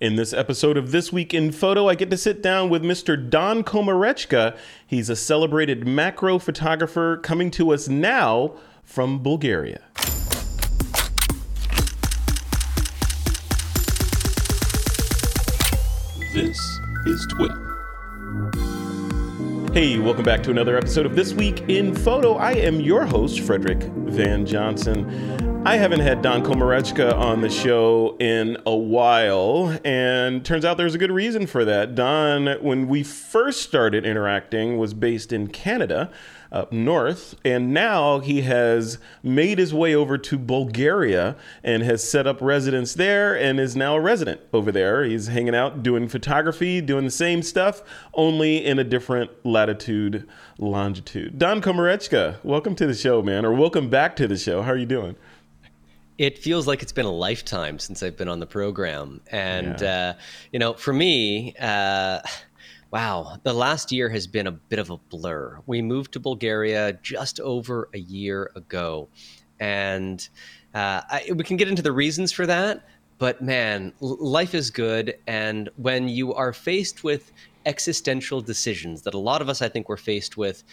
In this episode of This Week in Photo, I get to sit down with Mr. Don Komarechka. He's a celebrated macro photographer coming to us now from Bulgaria. This is TWIP. Hey, welcome back to another episode of This Week in Photo. I am your host, Frederick Van Johnson. I haven't had Don Komarechka on the show in a while, and turns out there's a good reason for that. Don, when we first started interacting, was based in Canada up north, and now he has made his way over to Bulgaria and has set up residence there and is now a resident over there. He's hanging out, doing photography, doing the same stuff, only in a different latitude, longitude. Don Komarechka, welcome to the show, man, or welcome back to the show. How are you doing? It feels like it's been a lifetime since I've been on the program. And, yeah. uh, you know, for me, uh, wow, the last year has been a bit of a blur. We moved to Bulgaria just over a year ago. And uh, I, we can get into the reasons for that. But man, life is good. And when you are faced with existential decisions that a lot of us, I think, were faced with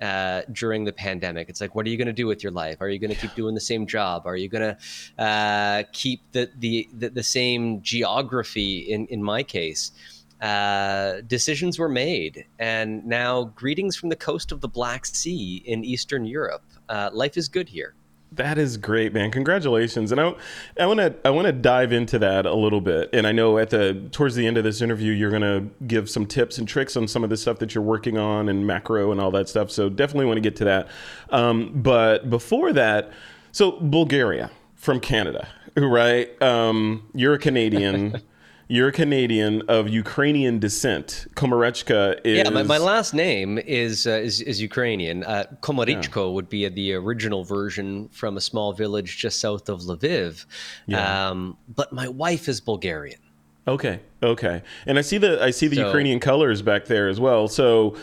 uh, during the pandemic. It's like, what are you going to do with your life? Are you going to keep doing the same job? Are you going to uh, keep the, the, the the same geography? In in my case, uh, decisions were made, and now greetings from the coast of the Black Sea in Eastern Europe. Uh, life is good here. That is great, man. Congratulations. And I I want to I want to dive into that a little bit. And I know at the towards the end of this interview you're going to give some tips and tricks on some of the stuff that you're working on and macro and all that stuff. So definitely want to get to that. Um, but before that, so Bulgaria from Canada, right? Um, you're a Canadian. You're a Canadian of Ukrainian descent. Komarechka is. Yeah, my, my last name is, uh, is, is Ukrainian. Uh, yeah. would be the original version from a small village just south of Lviv. Yeah. Um, but my wife is Bulgarian. Okay, okay, and I see the I see the so, Ukrainian colors back there as well. So.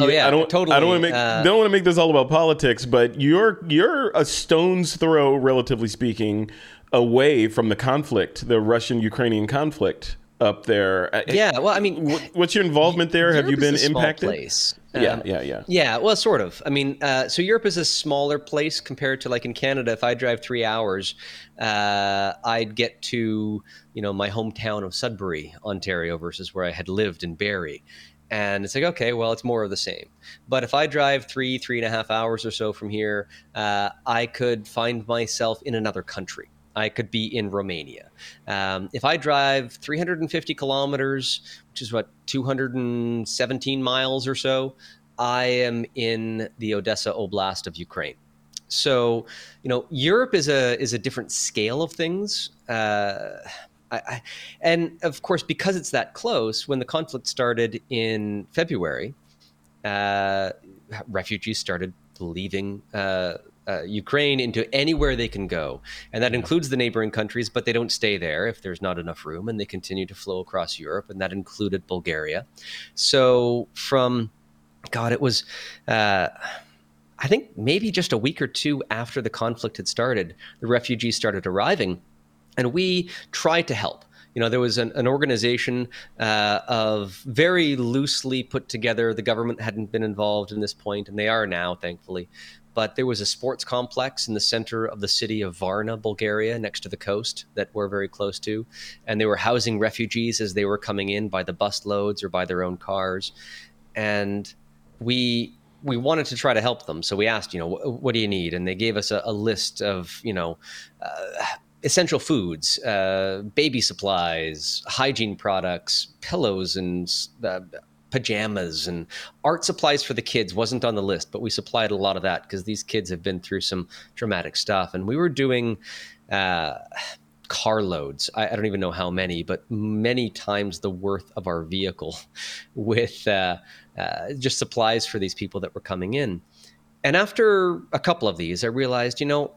Oh yeah, I don't. Totally. I don't want to make. Uh, don't want to make this all about politics, but you're you're a stone's throw, relatively speaking, away from the conflict, the Russian Ukrainian conflict up there. Uh, yeah, well, I mean, what's your involvement there? Have you been impacted? Place. Yeah, um, yeah, yeah. Yeah, well, sort of. I mean, uh, so Europe is a smaller place compared to like in Canada. If I drive three hours, uh, I'd get to you know my hometown of Sudbury, Ontario, versus where I had lived in Barrie. And it's like, okay, well, it's more of the same. But if I drive three, three and a half hours or so from here, uh, I could find myself in another country. I could be in Romania. Um, if I drive 350 kilometers, which is what 217 miles or so, I am in the Odessa Oblast of Ukraine. So, you know, Europe is a is a different scale of things. Uh, I, I, and of course, because it's that close, when the conflict started in February, uh, refugees started leaving uh, uh, Ukraine into anywhere they can go. And that includes the neighboring countries, but they don't stay there if there's not enough room, and they continue to flow across Europe, and that included Bulgaria. So from, God, it was. Uh, I think maybe just a week or two after the conflict had started, the refugees started arriving, and we tried to help you know, there was an, an organization uh, of very loosely put together. The government hadn't been involved in this point, and they are now, thankfully but there was a sports complex in the center of the city of Varna, Bulgaria, next to the coast that we're very close to. And they were housing refugees as they were coming in by the bus loads or by their own cars. And we we wanted to try to help them. So we asked, you know, what do you need? And they gave us a, a list of, you know, uh, essential foods, uh, baby supplies, hygiene products, pillows, and uh, pajamas and art supplies for the kids wasn't on the list, but we supplied a lot of that because these kids have been through some traumatic stuff. And we were doing uh, carloads. I, I, don't even know how many, but many times the worth of our vehicle with uh, uh, just supplies for these people that were coming in. And after a couple of these, I realized, you know,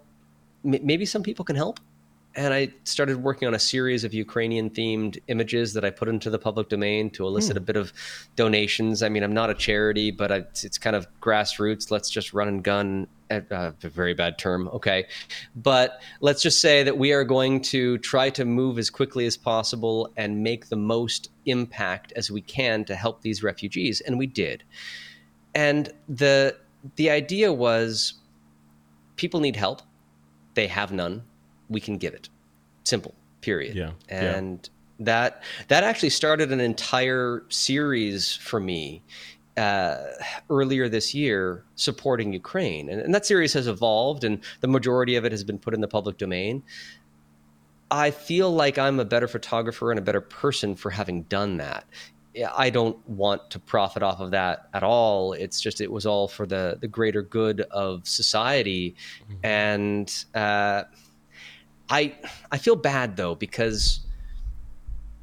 m- maybe some people can help and I started working on a series of Ukrainian themed images that I put into the public domain to elicit mm. a bit of donations. I mean, I'm not a charity, but I, it's kind of grassroots. Let's just run and gun a, a, very bad term, okay. But let's just say that we are going to try to move as quickly as possible and make the most impact as we can to help these refugees, and we did. And the the idea was, people need help, they have none, we can give it. Simple. Period. Yeah. And. Yeah. That that actually started an entire series for me uh, earlier this year supporting Ukraine. And, and, that series has evolved, and the majority of it has been put in the public domain. I feel like I'm a better photographer and a better person for having done that. I don't want to profit off of that at all. It's just it was all for the the greater good of society, mm-hmm. and uh, I I feel bad though because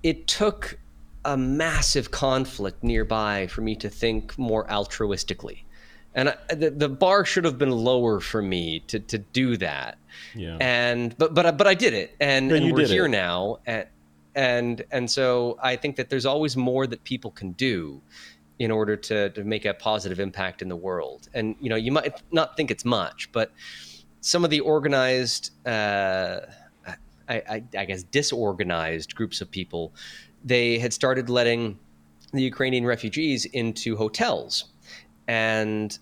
it took a massive conflict nearby for me to think more altruistically. And I, the, the bar should have been lower for me to, to do that. Yeah. And but but but I did it, and, and we're here it. now, and and and so I think that there's always more that people can do in order to to make a positive impact in the world. And you know, you might not think it's much, but some of the organized, uh, I, I, I guess, disorganized groups of people they had started letting the Ukrainian refugees into hotels. And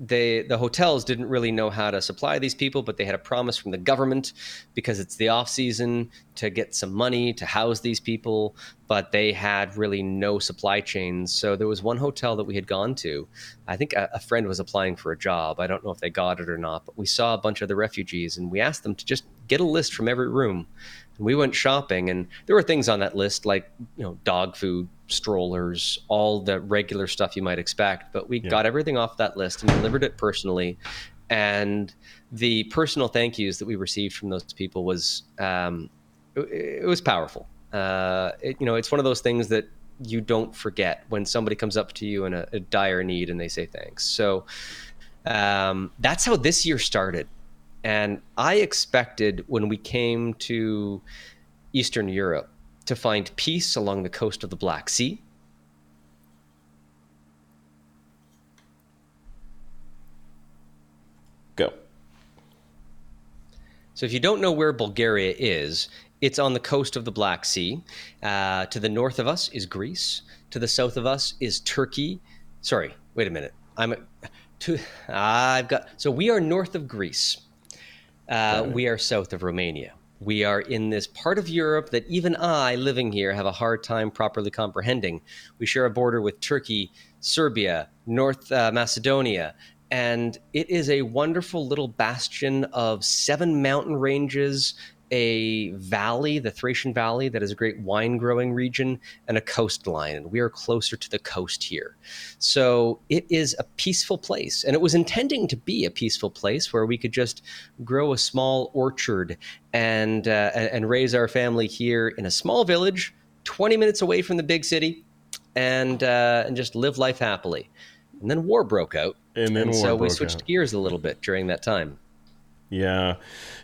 they the hotels didn't really know how to supply these people, but they had a promise from the government because it's the off season to get some money to house these people. But they had really no supply chains. So there was one hotel that we had gone to. I think a, a friend was applying for a job. I don't know if they got it or not, but we saw a bunch of the refugees and we asked them to just get a list from every room and we went shopping, and there were things on that list like you know dog food, strollers, all the regular stuff you might expect. But we yeah. got everything off that list and delivered it personally. And the personal thank yous that we received from those people was um, it, it, was powerful. Uh, it, you know, it's one of those things that you don't forget when somebody comes up to you in a, a dire need and they say thanks. So um, that's how this year started. And I expected when we came to Eastern Europe to find peace along the coast of the Black Sea. Go. So, if you don't know where Bulgaria is, it's on the coast of the Black Sea. Uh, to the north of us is Greece. To the south of us is Turkey. Sorry, wait a minute. I'm to. I've got. So we are north of Greece. Uh, we are south of Romania. We are in this part of Europe that even I, living here, have a hard time properly comprehending. We share a border with Turkey, Serbia, North uh, Macedonia, and it is a wonderful little bastion of seven mountain ranges a valley, the Thracian Valley, that is a great wine growing region, and a coastline. And we are closer to the coast here. So it is a peaceful place. And it was intending to be a peaceful place where we could just grow a small orchard and, uh, and raise our family here in a small village, 20 minutes away from the big city, and, uh, and just live life happily. And then war broke out. And then and so we switched out. gears a little bit during that time. Yeah.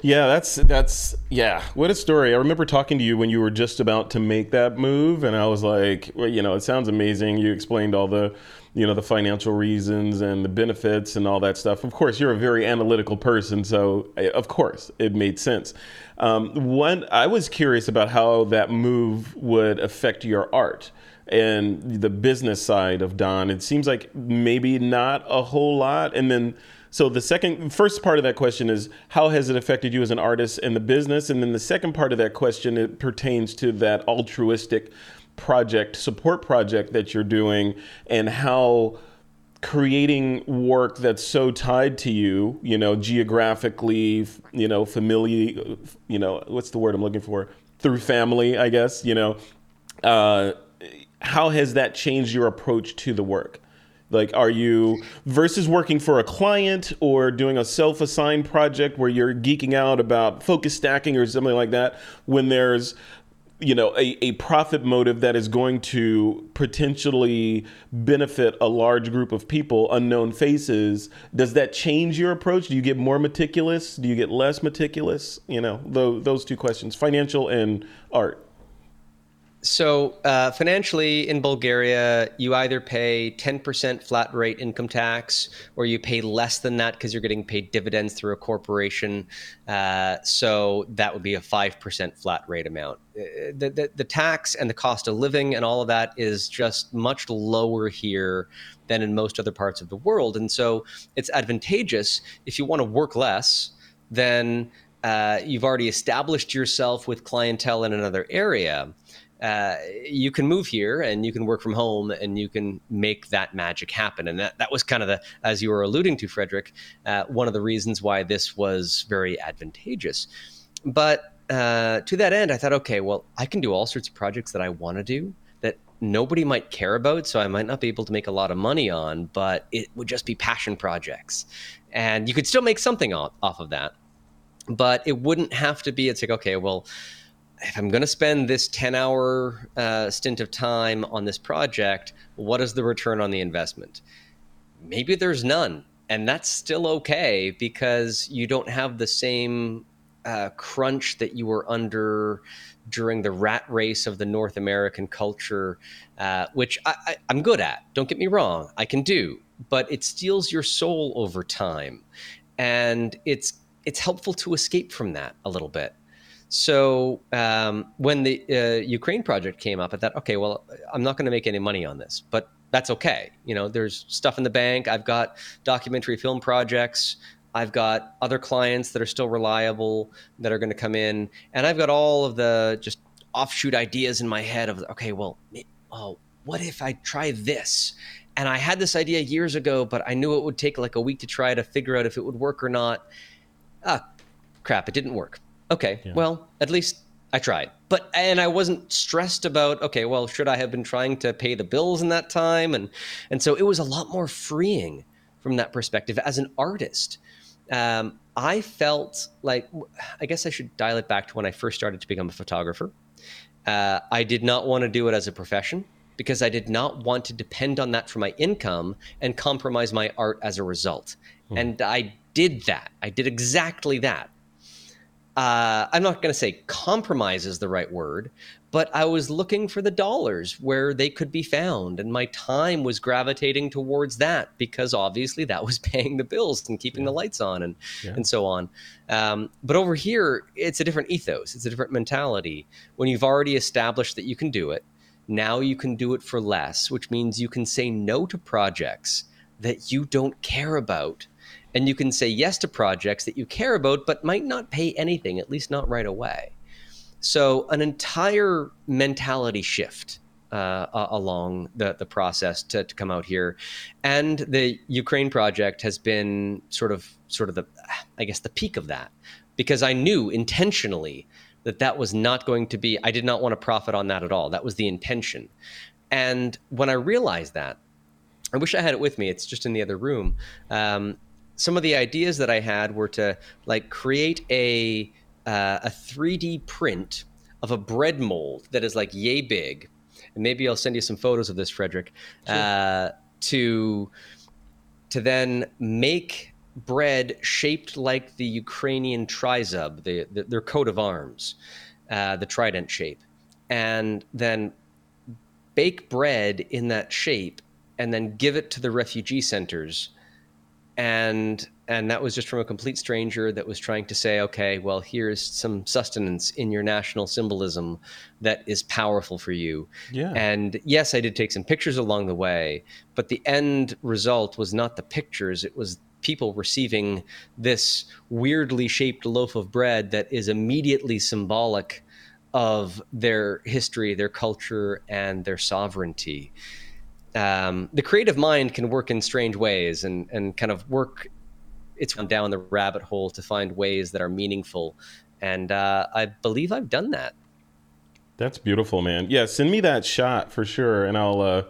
Yeah, that's that's yeah, what a story. I remember talking to you when you were just about to make that move and I was like, well, you know, it sounds amazing. You explained all the you know the financial reasons and the benefits and all that stuff. Of course, you're a very analytical person, so eh, of course it made sense. Um, one, I was curious about how that move would affect your art and the business side of Don. It seems like maybe not a whole lot, and then so the second, first part of that question is how has it affected you as an artist and the business, and then the second part of that question it pertains to that altruistic project, support project that you're doing, and how creating work that's so tied to you, you know, geographically, you know, familiar, you know, what's the word I'm looking for? Through family, I guess, you know. Uh, how has that changed your approach to the work? Like, are you versus working for a client or doing a self assigned project where you're geeking out about focus stacking or something like that when there's you know a, a profit motive that is going to potentially benefit a large group of people unknown faces? Does that change your approach? Do you get more meticulous? Do you get less meticulous? You know those, those two questions financial and art So, uh, financially in Bulgaria, you either pay 10% flat rate income tax or you pay less than that because you're getting paid dividends through a corporation. Uh, so, that would be a 5% flat rate amount. Uh, the, the, the, tax and the cost of living and all of that is just much lower here than in most other parts of the world. And so, it's advantageous if you want to work less, then uh, you've already established yourself with clientele in another area uh, you can move here and you can work from home and you can make that magic happen. And that, that was kind of the, as you were alluding to, Frederick, uh, one of the reasons why this was very advantageous. But uh, to that end, I thought, okay, well, I can do all sorts of projects that I want to do that nobody might care about. So I might not be able to make a lot of money on, but it would just be passion projects. And you could still make something off, off of that. But it wouldn't have to be, it's like, okay, well, if I'm going to spend this 10 hour uh, stint of time on this project, what is the return on the investment? Maybe there's none. And that's still okay because you don't have the same uh, crunch that you were under during the rat race of the North American culture, uh, which I, am good at. Don't get me wrong, I can do, but it steals your soul over time, and it's it's helpful to escape from that a little bit. So um, when the uh, Ukraine project came up, I thought, okay, well, I'm not going to make any money on this, but that's okay. You know, there's stuff in the bank. I've got documentary film projects. I've got other clients that are still reliable that are going to come in, and I've got all of the just offshoot ideas in my head of okay, well, oh, what if I try this? And I had this idea years ago, but I knew it would take like a week to try to figure out if it would work or not. Ah, crap, it didn't work okay, yeah. well, at least I tried. But and I wasn't stressed about okay, well, should I have been trying to pay the bills in that time? And and so it was a lot more freeing from that perspective as an artist. Um, I felt like I guess I should dial it back to when I first started to become a photographer. Uh, I did not want to do it as a profession because I did not want to depend on that for my income and compromise my art as a result. Hmm. And I did that. I did exactly that uh, I'm not going to say compromise is the right word, but I was looking for the dollars where they could be found. And my time was gravitating towards that because obviously that was paying the bills and keeping yeah. the lights on and, yeah. and so on. Um, but over here, it's a different ethos, it's a different mentality. When you've already established that you can do it, now you can do it for less, which means you can say no to projects that you don't care about and you can say yes to projects that you care about but might not pay anything at least not right away. So an entire mentality shift uh, along the, the process to, to come out here. And the ukraine project has been sort of sort of the i guess the peak of that. Because i knew intentionally that that was not going to be i did not want to profit on that at all. That was the intention. And when i realized that I wish I had it with me. It's just in the other room. Um, some of the ideas that I had were to like create a uh, a 3D print of a bread mold that is like yay big, and maybe I'll send you some photos of this, Frederick, sure. uh, to to then make bread shaped like the Ukrainian trizub, the, the, their coat of arms, uh, the trident shape, and then bake bread in that shape, and then give it to the refugee centers and and that was just from a complete stranger that was trying to say okay well here's some sustenance in your national symbolism that is powerful for you. Yeah. And yes i did take some pictures along the way but the end result was not the pictures. It was people receiving this weirdly shaped loaf of bread that is immediately symbolic of their history their culture and their sovereignty um, the creative mind can work in strange ways and and kind of work its way down the rabbit hole to find ways that are meaningful. And uh, I believe I've done that. That's beautiful, man. Yeah, send me that shot for sure, and I'll, uh,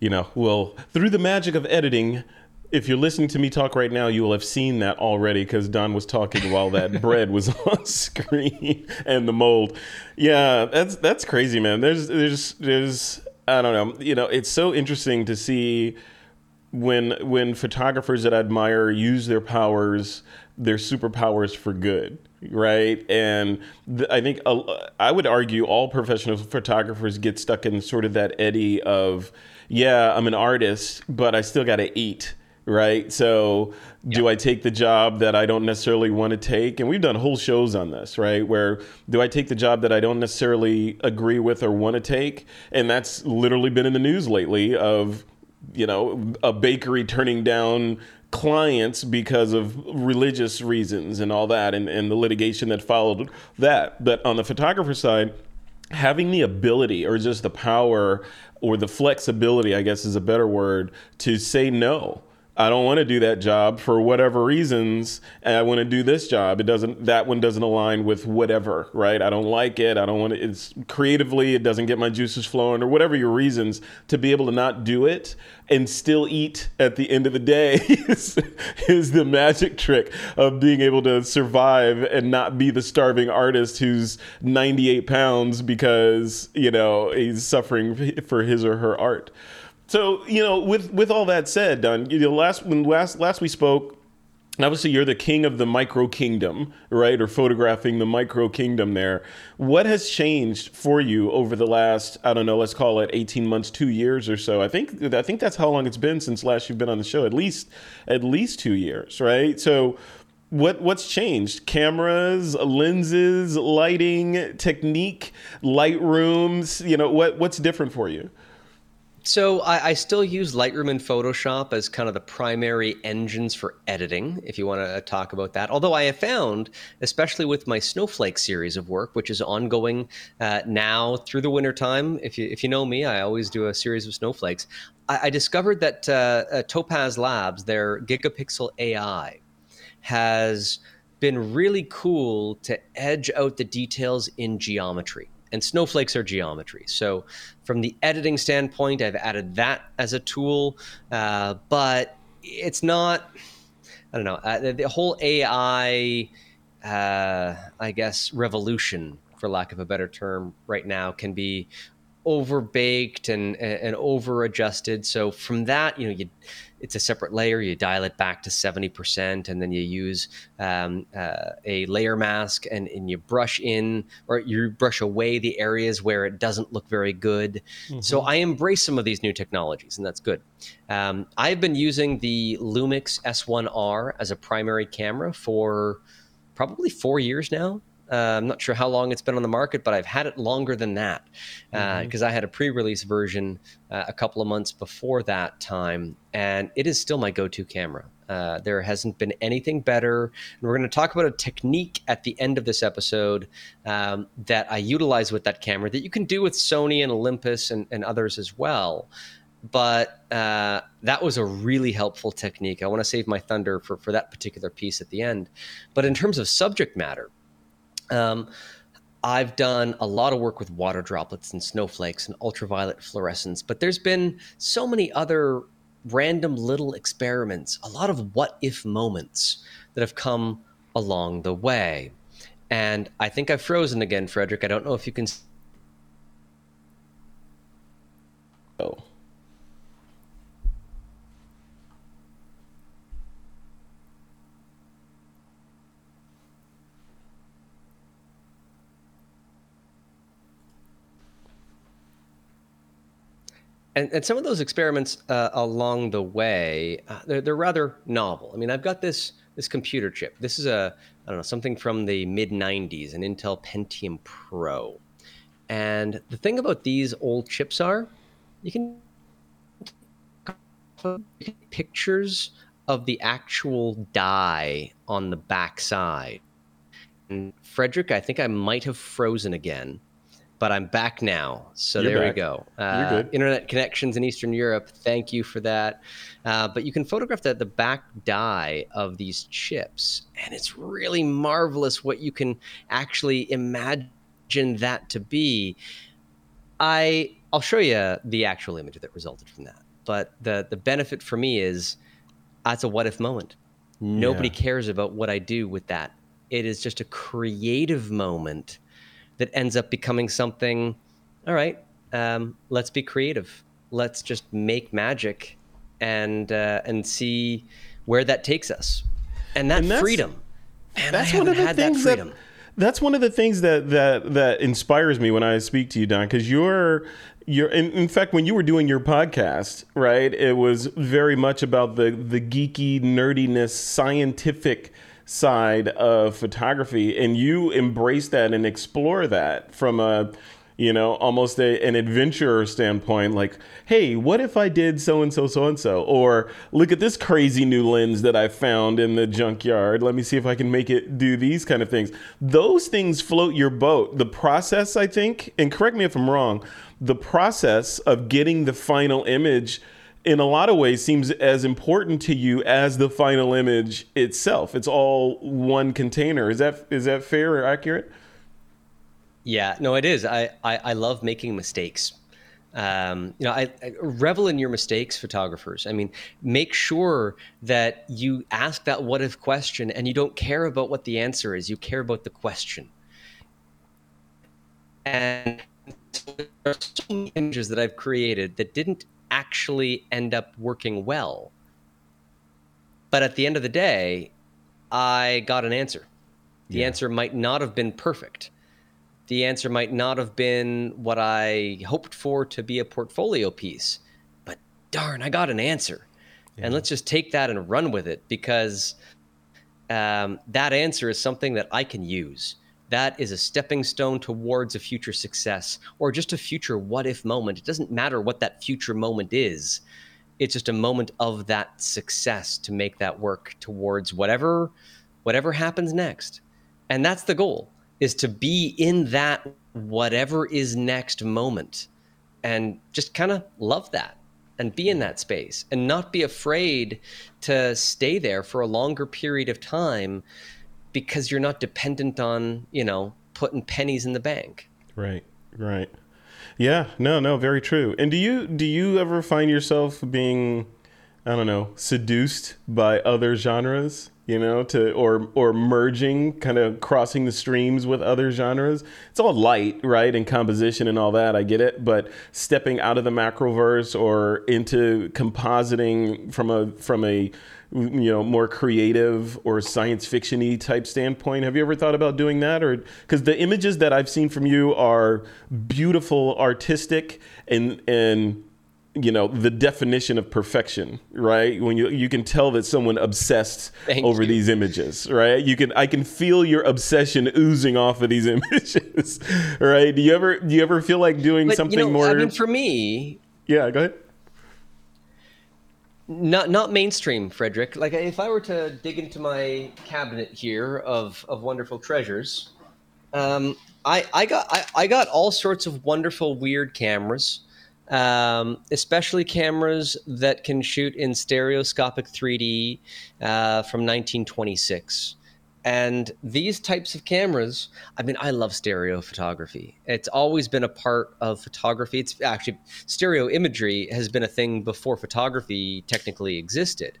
you know, we'll through the magic of editing. If you're listening to me talk right now, you will have seen that already because Don was talking while that bread was on screen and the mold. Yeah, that's that's crazy, man. There's there's there's I don't know. You know, it's so interesting to see when when photographers that I admire use their powers, their superpowers for good. right? And th- I think uh, I would argue all professional photographers get stuck in sort of that eddy of, yeah, I'm an artist, but I still got to eat, right? So do I take the job that I don't necessarily want to take? And we've done whole shows on this, right? Where do I take the job that I don't necessarily agree with or want to take? And that's literally been in the news lately of you know a bakery turning down clients because of religious reasons and all that and, and the litigation that followed that but on the photographer side having the ability or just the power or the flexibility i guess is a better word to say no I don't want to do that job for whatever reasons, and I want to do this job. It doesn't. That one doesn't align with whatever, right? I don't like it. I don't want to. It's creatively, it doesn't get my juices flowing, or whatever your reasons. To be able to not do it and still eat at the end of the day is, is the magic trick of being able to survive and not be the starving artist who's 98 pounds because you know he's suffering for his or her art. So you know, with with all that said, Don, you know, last when last last we spoke, obviously you're the king of the micro kingdom, right? Or photographing the micro kingdom there. What has changed for you over the last, I don't know, let's call it 18 months, two years or so? I think I think that's how long it's been since last you've been on the show. At least at least two years, right? So what what's changed? Cameras, lenses, lighting, technique, light rooms. You know what what's different for you? So I, I, still use Lightroom and Photoshop as kind of the primary engines for editing, if you want to talk about that. Although I have found, especially with my Snowflake series of work, which is ongoing uh, now through the wintertime, if you, if you know me, I always do a series of snowflakes. I, I discovered that uh, uh, Topaz Labs, their Gigapixel AI, has been really cool to edge out the details in geometry and snowflakes are geometry. So, from the editing standpoint, I've added that as a tool, uh, but it's not. I don't know. Uh, the, the, whole AI, uh, I guess, revolution, for lack of a better term, right now can be overbaked and and over adjusted. So from that, you know, you it's a separate layer. You dial it back to 70%, and then you use um, uh, a layer mask and, and you brush in or you brush away the areas where it doesn't look very good. Mm-hmm. So I embrace some of these new technologies, and that's good. Um, I've been using the Lumix S1R as a primary camera for probably four years now. Uh, I'm not sure how long it's been on the market, but I've had it longer than that because uh, mm-hmm. I had a pre-release version uh, a couple of months before that time, and it is still my go-to camera. Uh, there hasn't been anything better. And we're going to talk about a technique at the end of this episode um, that I utilize with that camera that you can do with Sony and Olympus and, and others as well. But uh, that was a really helpful technique. I want to save my thunder for, for that particular piece at the end. But in terms of subject matter, um, I've done a lot of work with water droplets and snowflakes and ultraviolet fluorescence, but there's been so many other random little experiments, a lot of what if moments that have come along the way. And I think I've frozen again, Frederick. I don't know if you can. Oh. And, and some of those experiments uh, along the way, uh, they're, they're rather novel. I mean, I've got this this computer chip. This is a I don't know something from the mid '90s, an Intel Pentium Pro. And the thing about these old chips are, you can pictures of the actual die on the back side. And Frederick, I think I might have frozen again but I'm back now. So You're there back. we go. Uh, internet connections in Eastern Europe. Thank you for that. Uh, but you can photograph the, the back die of these chips, and it's really marvelous what you can actually imagine that to be. I I'll show you the actual image that resulted from that. But the the benefit for me is that's a what if moment. Nobody yeah. cares about what I do with that. It is just a creative moment that ends up becoming something. All right, um, let's be creative. Let's just make magic, and uh, and see where that takes us. And that and freedom Man, that's I one of the had that things that, freedom. that's one of the things that that that inspires me when I speak to you, Don, because you're you're in, in fact when you were doing your podcast, right? It was very much about the the geeky nerdiness, scientific side of photography, and you embrace that and explore that from a you know, almost a, an adventurer standpoint, like, hey, what if I did so and so, so and so? Or look at this crazy new lens that I found in the junkyard. Let me see if I can make it do these kind of things. Those things float your boat. The process, I think, and correct me if I'm wrong, the process of getting the final image in a lot of ways seems as important to you as the final image itself. It's all one container. Is that is that fair or accurate? Yeah, no, it is. I, I, I love making mistakes. Um, you know, I, I revel in your mistakes, photographers. I mean, make sure that you ask that what if question and you don't care about what the answer is. You care about the question. And there are so many images that I've created that didn't actually end up working well. But at the end of the day, I got an answer. The Yeah. answer might not have been perfect the answer might not have been what I hoped for to be a portfolio piece, but darn, I got an answer. And let's just take that and run with it because um, that answer is something that I can use. That is a stepping stone towards a future success or just a future what if moment. It doesn't matter what that future moment is, it's just a moment of that success to make that work towards whatever whatever happens next. And that's the goal is to be in that whatever is next moment and just kind of love that and be in that space and not be afraid to stay there for a longer period of time because you're not dependent on, you know, putting pennies in the bank. Right, right. Yeah, no, no, very true. And do you do you ever find yourself being, I don't know, seduced by other genres? You know, to or or merging, kind of crossing the streams with other genres. It's all light, right, and composition and all that. I get it, but stepping out of the macroverse or into compositing from a from a you know more creative or science fictiony type standpoint have you ever thought about doing that or because the images that i've seen from you are beautiful artistic and and you know the definition of perfection right? When you you can tell that someone obsessed Thank over you. these images right? You can i can feel your obsession oozing off of these images right? Do you ever do you ever feel like doing But something you know, more I mean, for me, yeah go ahead. Not not mainstream, Frederick. Like if I were to dig into my cabinet here of of wonderful treasures, um, I I got I, I got all sorts of wonderful weird cameras, um, especially cameras that can shoot in stereoscopic 3D uh, from 1926. And these types of cameras, I mean, I love stereo photography. It's always been a part of photography. It's actually stereo imagery has been a thing before photography technically existed.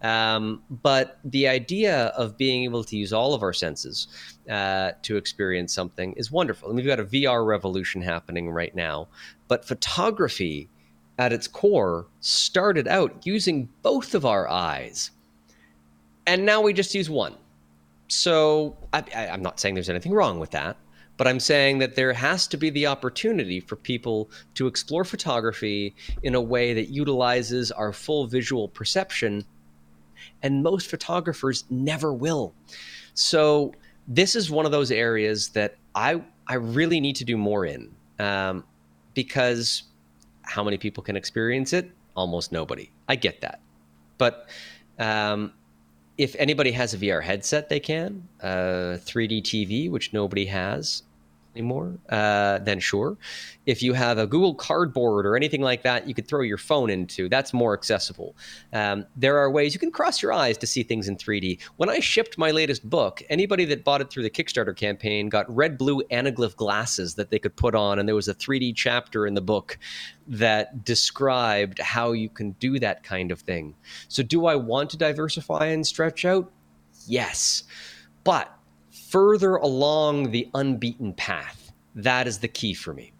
Um, but the idea of being able to use all of our senses uh, to experience something is wonderful. And we've got a VR revolution happening right now. But photography, at its core, started out using both of our eyes. And now we just use one so I, I, I'm not saying there's anything wrong with that, but I'm saying that there has to be the opportunity for people to explore photography in a way that utilizes our full visual perception, and most photographers never will. So this is one of those areas that I I really need to do more in, um, because how many people can experience it? Almost nobody. I get that, but um, if anybody has a VR headset, they can. Uh, 3D TV, which nobody has anymore, uh, then sure. If you have a Google Cardboard or anything like that, you could throw your phone into. That's more accessible. Um, there are ways you can cross your eyes to see things in 3D. When I shipped my latest book, anybody that bought it through the Kickstarter campaign got red blue anaglyph glasses that they could put on, and there was a 3D chapter in the book that described how you can do that kind of thing. So, do I want to diversify and stretch out? Yes. But further along the unbeaten path, that is the key for me.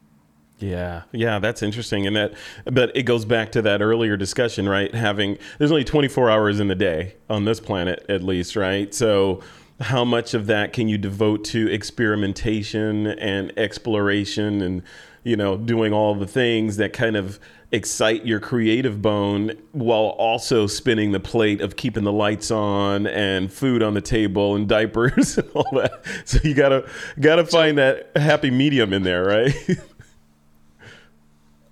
Yeah, yeah, that's interesting, and that, but it goes back to that earlier discussion, right? Having there's only 24 hours in the day on this planet, at least, right? So how much of that can you devote to experimentation and exploration and you know doing all the things that kind of excite your creative bone while also spinning the plate of keeping the lights on and food on the table and diapers and all that so you gotta gotta find that happy medium in there right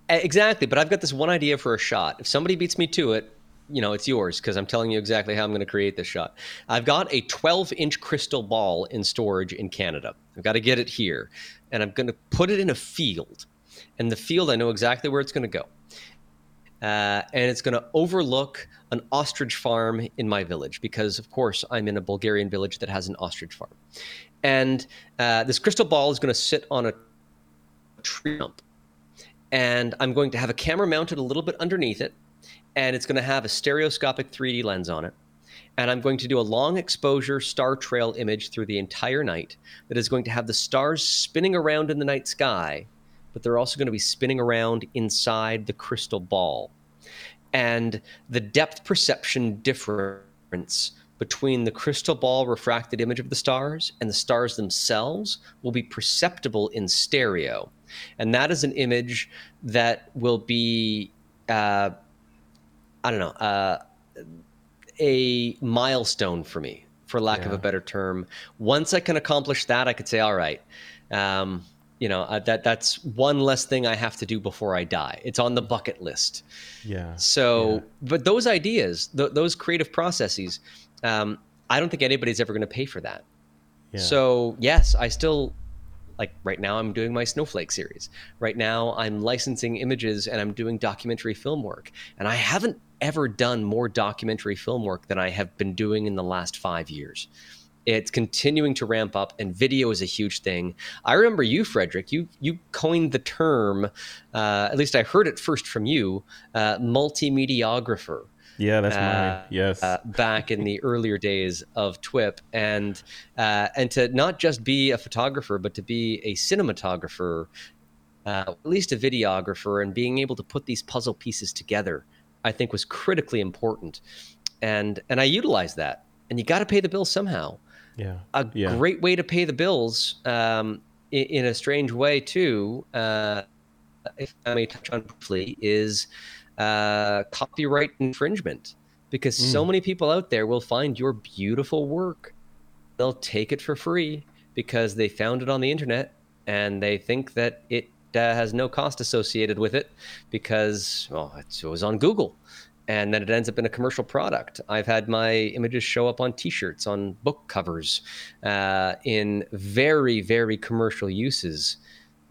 exactly but i've got this one idea for a shot if somebody beats me to it you know, it's yours because I'm telling you exactly how I'm going to create this shot. I've got a 12 inch crystal ball in storage in Canada. I've got to get it here and I'm going to put it in a field. And the field, I know exactly where it's going to go. Uh, and it's going to overlook an ostrich farm in my village because, of course, I'm in a Bulgarian village that has an ostrich farm. And uh, this crystal ball is going to sit on a tree stump. And I'm going to have a camera mounted a little bit underneath it and it's going to have a stereoscopic 3D lens on it. And I'm going to do a long exposure star trail image through the entire night that is going to have the stars spinning around in the night sky, but they're also going to be spinning around inside the crystal ball. And the depth perception difference between the crystal ball refracted image of the stars and the stars themselves will be perceptible in stereo. And that is an image that will be. Uh, I don't know, uh, a milestone for me, for lack yeah. of a better term. Once I can accomplish that, I could say, all right, um, you know, uh, that that's one less thing I have to do before I die. It's on the bucket list. Yeah. So, yeah. but those ideas, th- those creative processes, um, I don't think anybody's ever going to pay for that. Yeah. So yes, I still like right now i'm doing my snowflake series right now i'm licensing images and i'm doing documentary film work and i haven't ever done more documentary film work than i have been doing in the last five years it's continuing to ramp up and video is a huge thing i remember you frederick you you coined the term uh, at least i heard it first from you uh, multimediographer yeah, that's uh, mine. Yes. Uh, back in the earlier days of TWIP, and uh, and to not just be a photographer, but to be a cinematographer, uh, at least a videographer, and being able to put these puzzle pieces together, I think was critically important. And and I utilized that. And you got to pay the bills somehow. Yeah. A yeah. great way to pay the bills, um, in, in, a strange way too, uh, if I may touch on briefly, is uh, copyright infringement because mm. so many people out there will find your beautiful work. They'll take it for free because they found it on the internet and they think that it has no cost associated with it because well, it was on Google and then it ends up in a commercial product. I've had my images show up on T-shirts, on book covers, uh, in very, very commercial uses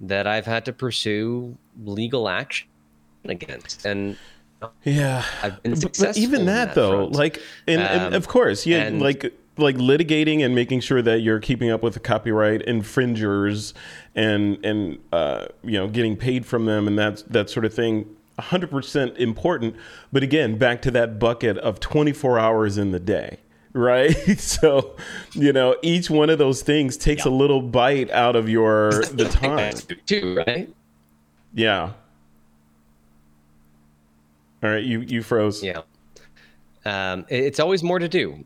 that I've had to pursue legal action against. And yeah, I've been successful. But even that, that though, front. like, and, um, and, of course, yeah, and, like like litigating and making sure that you're keeping up with the copyright infringers and and uh, you know getting paid from them and that that sort of thing 100% important but again back to that bucket of 24 hours in the day right so you know each one of those things takes yeah. a little bite out of your the time too right yeah all right, you you froze. Yeah. Um, it's always more to do.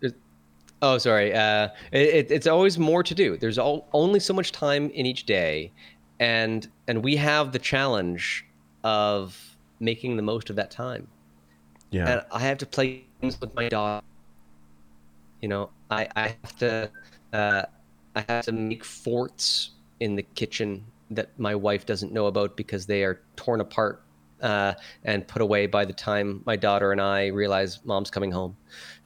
Oh, sorry. Uh, it, it's always more to do. There's all, only so much time in each day, and and we have the challenge of making the most of that time. Yeah. And I have to play games with my dog. You know, I I have to uh, I have to make forts in the kitchen that my wife doesn't know about because they are torn apart uh, and put away by the time my daughter and I realize mom's coming home.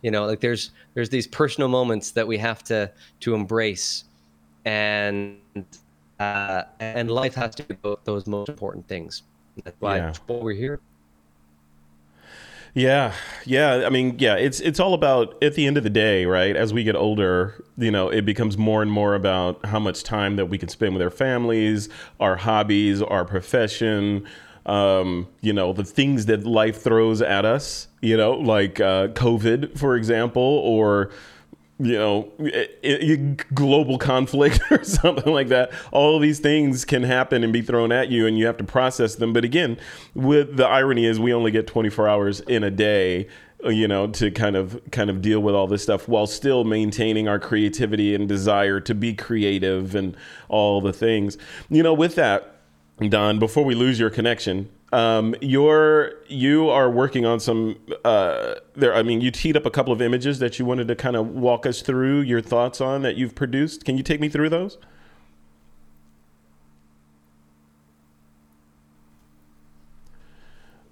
You know, like there's there's these personal moments that we have to to embrace, and uh, and life has to be both those most important things. That's why yeah. we're here. Yeah, yeah. I mean, yeah. It's it's all about at the end of the day, right? As we get older, you know, it becomes more and more about how much time that we can spend with our families, our hobbies, our profession, um, you know, the things that life throws at us, you know, like uh, COVID, for example, or you know, it, it, global conflict or something like that. All these things can happen and be thrown at you, and you have to process them. But again, with the irony is, we only get 24 hours in a day. you know, to kind of kind of deal with all this stuff while still maintaining our creativity and desire to be creative and all the things. You know, with that, Don, before we lose your connection, um, you're you are working on some uh, there. I mean, you teed up a couple of images that you wanted to kind of walk us through your thoughts on that you've produced. Can you take me through those?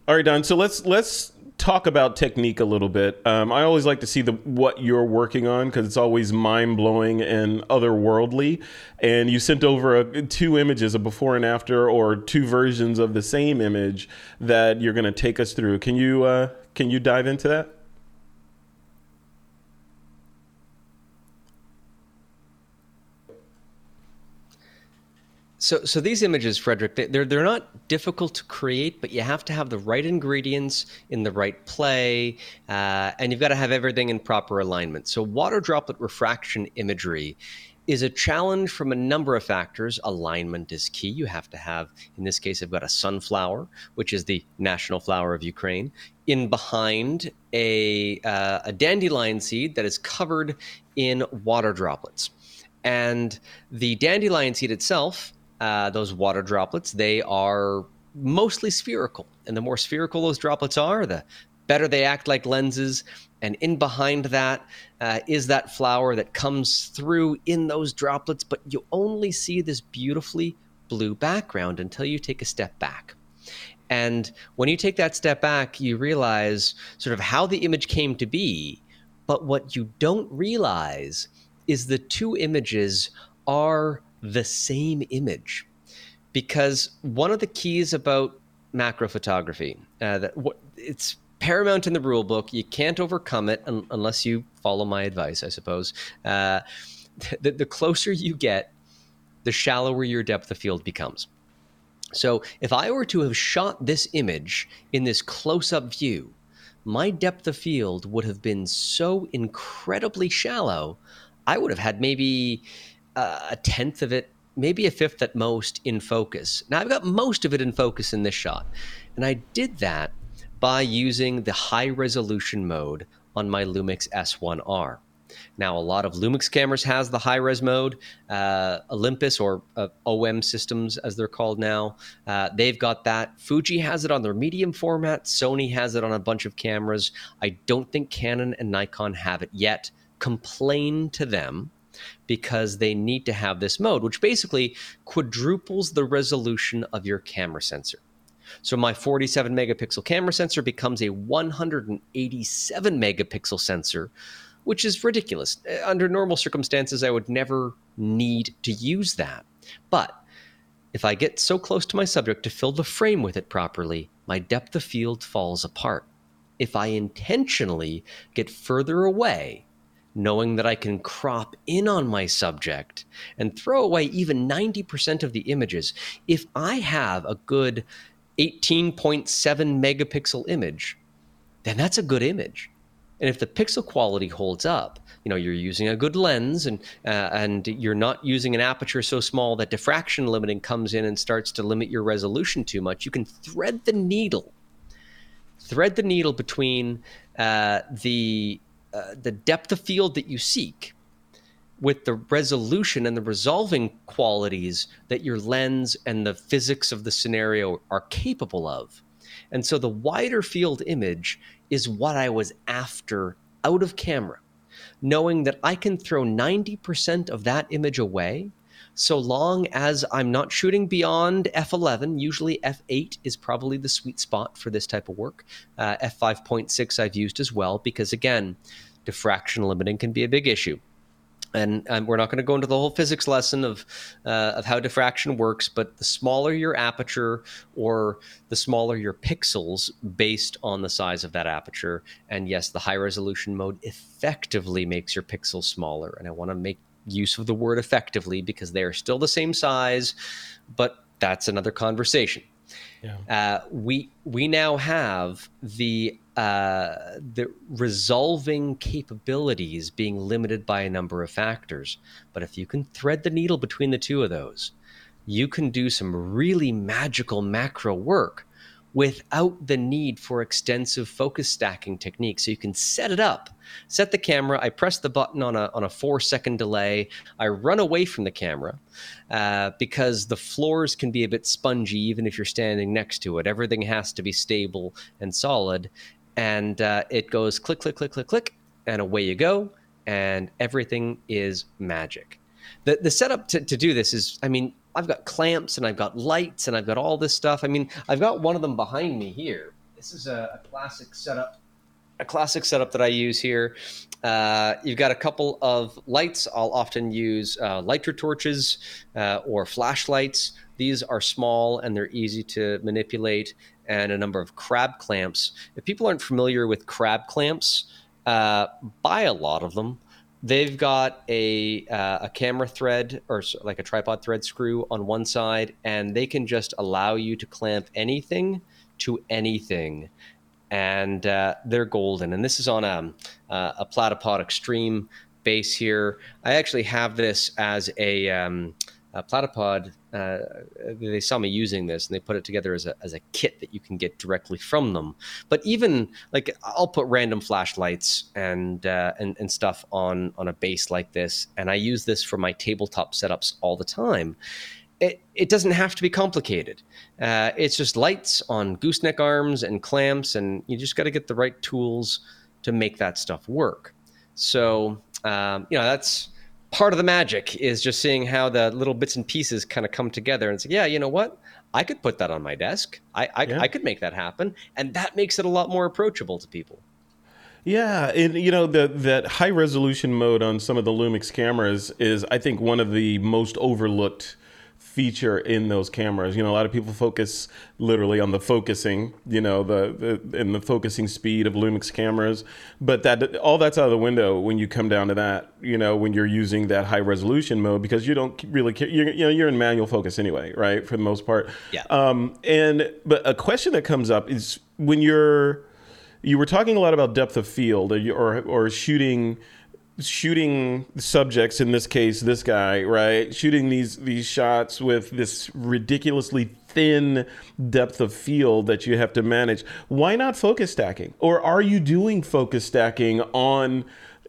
All right, Don. So let's let's talk about technique a little bit. Um, I always like to see the what you're working on because it's always mind blowing and otherworldly. And you sent over a, two images, a before and after, or two versions of the same image that you're going to take us through. Can you uh, can you dive into that? So, so these images, Frederick, they're they're not difficult to create, but you have to have the right ingredients in the right play, uh, and you've got to have everything in proper alignment. So, water droplet refraction imagery is a challenge from a number of factors. Alignment is key. You have to have, in this case, I've got a sunflower, which is the national flower of Ukraine, in behind a uh, a dandelion seed that is covered in water droplets, and the dandelion seed itself uh, those water droplets, they are mostly spherical. And the more spherical those droplets are, the better they act like lenses. And in behind that uh, is that flower that comes through in those droplets, but you only see this beautifully blue background until you take a step back. And when you take that step back, you realize sort of how the image came to be. But what you don't realize is the two images are the same image. Because one of the keys about macro photography uh, that it's paramount in the rule book. You can't overcome it un- unless you follow my advice i suppose. Uh, the, the closer you get the shallower your depth of field becomes. So if i were to have shot this image in this close-up view my depth of field would have been so incredibly shallow i would have had maybe uh, a tenth of it, maybe a fifth at most in focus. Now I've got most of it in focus in this shot. And I did that by using the high resolution mode on my Lumix S1R. Now, a lot of Lumix cameras has the high res mode. Uh, Olympus or uh, OM systems, as they're called now, uh, they've got that. Fuji has it on their medium format. Sony has it on a bunch of cameras. I don't think Canon and Nikon have it yet. Complain to them because they need to have this mode, which basically quadruples the resolution of your camera sensor. So my 47 megapixel camera sensor becomes a 187 megapixel sensor, which is ridiculous. Uh, under normal circumstances, I would never need to use that. But if I get so close to my subject to fill the frame with it properly, my depth of field falls apart. If I intentionally get further away, knowing that I can crop in on my subject and throw away even 90% of the images. If I have a good 18.7 megapixel image, then that's a good image. And if the pixel quality holds up, you know you're using a good lens and uh, and you're not using an aperture so small that diffraction limiting comes in and starts to limit your resolution too much. You can thread the needle, thread the needle between uh, the uh, the depth of field that you seek with the resolution and the resolving qualities that your lens and the physics of the scenario are capable of. And so the wider field image is what I was after out of camera, knowing that I can throw 90% of that image away so long as I'm not shooting beyond f11. Usually f8 is probably the sweet spot for this type of work. Uh, f5.6 I've used as well because again, diffraction limiting can be a big issue. And um, we're not going to go into the whole physics lesson of uh, of how diffraction works, but the smaller your aperture or the smaller your pixels based on the size of that aperture, and yes, the high resolution mode effectively makes your pixels smaller. And I want to make use of the word effectively because they are still the same size, but that's another conversation. Yeah. Uh, we we now have the uh, the resolving capabilities being limited by a number of factors, but if you can thread the needle between the two of those, you can do some really magical macro work without the need for extensive focus stacking techniques. So you can set it up, set the camera. I press the button on a, on a four second delay. I run away from the camera uh, because the floors can be a bit spongy even if you're standing next to it. Everything has to be stable and solid. And uh, it goes click, click, click, click, click, and away you go. And everything is magic. The, the setup to, to do this is, I mean, I've got clamps and I've got lights and I've got all this stuff. I mean, I've got one of them behind me here. This is a, a classic setup, a classic setup that I use here. Uh, you've got a couple of lights. I'll often use uh, lighter torches uh, or flashlights. These are small and they're easy to manipulate, and a number of crab clamps. If people aren't familiar with crab clamps, uh, buy a lot of them they've got a uh, a camera thread or like a tripod thread screw on one side, and they can just allow you to clamp anything to anything, and uh, they're golden. And this is on a uh, a Platypod Extreme base here. I actually have this as a um, uh, Platypod, uh, they saw me using this and they put it together as a, as a kit that you can get directly from them. But even like I'll put random flashlights and, uh, and, and stuff on, on a base like this. And I use this for my tabletop setups all the time. It, it doesn't have to be complicated. Uh, it's just lights on gooseneck arms and clamps, and you just got to get the right tools to make that stuff work. So, um, you know, that's part of the magic is just seeing how the little bits and pieces kind of come together and say, yeah, you know what? I could put that on my desk. I I, yeah. I could make that happen, and that makes it a lot more approachable to people. Yeah, and you know the that high resolution mode on some of the Lumix cameras is, I think, one of the most overlooked feature in those cameras. You know, a lot of people focus literally on the focusing, you know, the, the and the focusing speed of Lumix cameras, but that all that's out of the window when you come down to that. You know, when you're using that high resolution mode because you don't really care. You're, you know, you're in manual focus anyway, right? For the most part. Yeah. Um, and but a question that comes up is when you're you were talking a lot about depth of field or or, or shooting shooting subjects in this case this guy right? Shooting these these shots with this ridiculously thin depth of field that you have to manage. Why not focus stacking? Or are you doing focus stacking on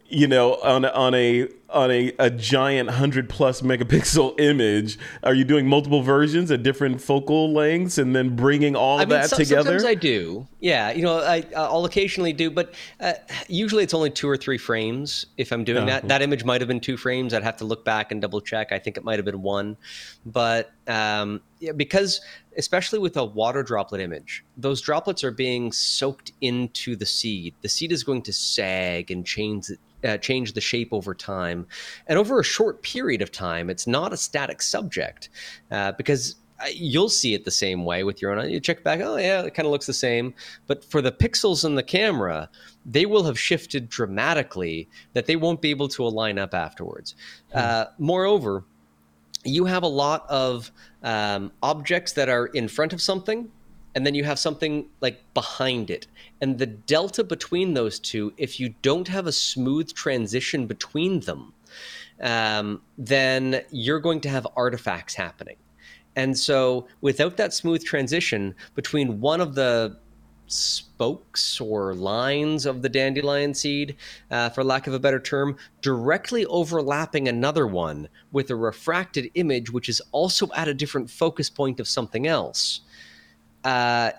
you know on on a on a, a giant 100 plus megapixel image. Are you doing multiple versions at different focal lengths and then bringing all I mean, that so, together? sometimes i do. Yeah you know I, i'll occasionally do but uh, usually it's only two or three frames if i'm doing that. That image might have been two frames. I'd have to look back and double check. I think it might have been one. But um, yeah, because especially with a water droplet image those droplets are being soaked into the seed. The seed is going to sag and change uh, change the shape over time. And over a short period of time, it's not a static subject uh, because you'll see it the same way with your own. eye. You check back, oh yeah, it kind of looks the same. But for the pixels in the camera, they will have shifted dramatically that they won't be able to align up afterwards. Hmm. Uh, moreover, you have a lot of um, objects that are in front of something and then you have something like behind it. And the delta between those two, if you don't have a smooth transition between them, um, then you're going to have artifacts happening. And so, without that smooth transition between one of the spokes or lines of the dandelion seed, uh, for lack of a better term, directly overlapping another one with a refracted image, which is also at a different focus point of something else, uh,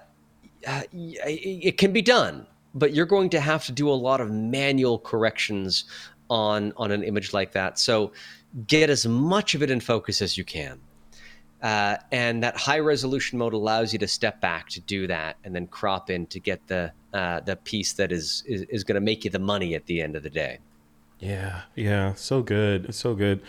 it can be done, but you're going to have to do a lot of manual corrections on on an image like that. So get as much of it in focus as you can. Uh, and that high resolution mode allows you to step back to do that and then crop in to get the uh, the piece that is is, is going to make you the money at the end of the day. Yeah, yeah, so good, so good.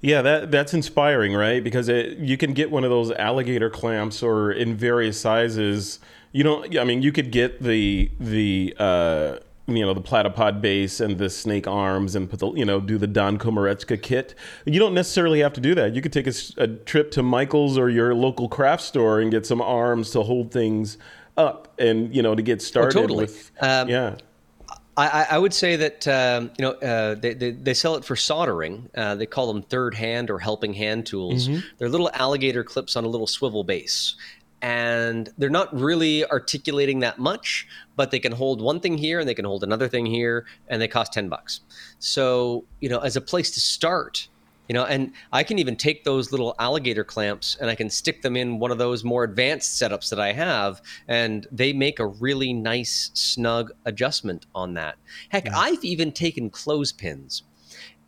Yeah, that that's inspiring, right? Because it, you can get one of those alligator clamps or in various sizes. You don't. I mean, you could get the the uh, you know the platypod base and the snake arms and put the you know do the Don Komarechka kit. You don't necessarily have to do that. You could take a, a trip to Michael's or your local craft store and get some arms to hold things up and you know to get started oh, totally. with um, yeah I, I, would say that um, you know uh, they, they, they, sell it for soldering. Uh, they call them third hand or helping hand tools. Mm-hmm. They're little alligator clips on a little swivel base, and they're not really articulating that much, but they can hold one thing here and they can hold another thing here, and they cost 10 bucks. So, you know, as a place to start, you know, and I can even take those little alligator clamps and I can stick them in one of those more advanced setups that I have, and they make a really nice, snug adjustment on that. Heck, I've even taken clothespins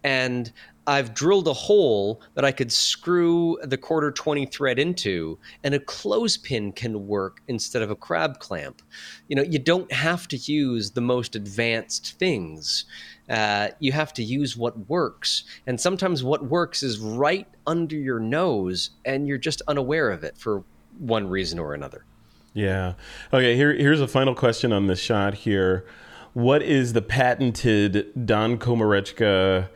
and I've drilled a hole that I could screw the quarter 20 thread into, and a clothespin can work instead of a crab clamp. You know, you don't have to use the most advanced things. Uh, you have to use what works. And sometimes what works is right under your nose, and you're just unaware of it for one reason or another. Yeah. Okay, here, here's a final question on this shot here. What is the patented Don Komarechka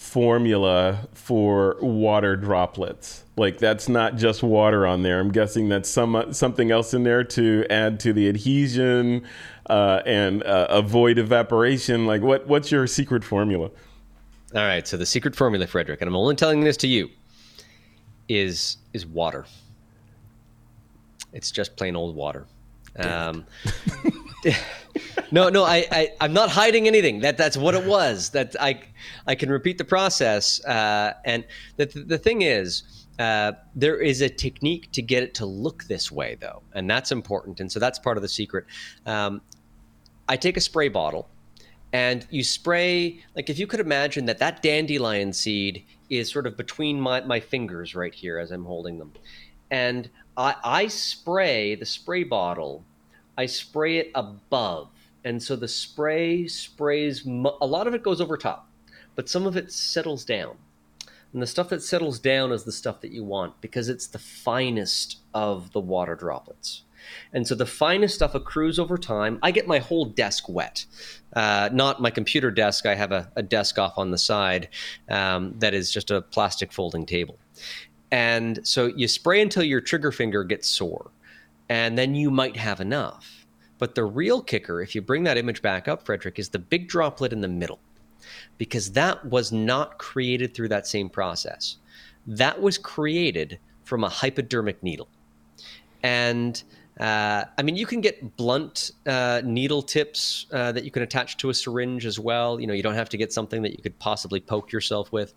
formula for water droplets. Like that's not just water on there. I'm guessing that's some something else in there to add to the adhesion uh, and uh, avoid evaporation. Like what what's your secret formula? All right, so the secret formula, Frederick, and I'm only telling this to you, is is water. It's just plain old water. Um, no, no, I, I, I'm not hiding anything. That that's what it was. That I, I can repeat the process. Uh, and the the thing is, uh, there is a technique to get it to look this way, though, and that's important. And so that's part of the secret. Um, I take a spray bottle, and you spray like if you could imagine that that dandelion seed is sort of between my my fingers right here as I'm holding them, and I, I spray the spray bottle I spray it above. And so the spray sprays, a lot of it goes over top, but some of it settles down. And the stuff that settles down is the stuff that you want because it's the finest of the water droplets. And so the finest stuff accrues over time. I get my whole desk wet. Uh, not my computer desk. I have a, a desk off on the side um, that is just a plastic folding table. And so you spray until your trigger finger gets sore and then you might have enough. But the real kicker, if you bring that image back up, Frederick, is the big droplet in the middle, because that was not created through that same process. That was created from a hypodermic needle. And uh, I mean, you can get blunt uh, needle tips uh, that you can attach to a syringe as well. You know, you don't have to get something that you could possibly poke yourself with,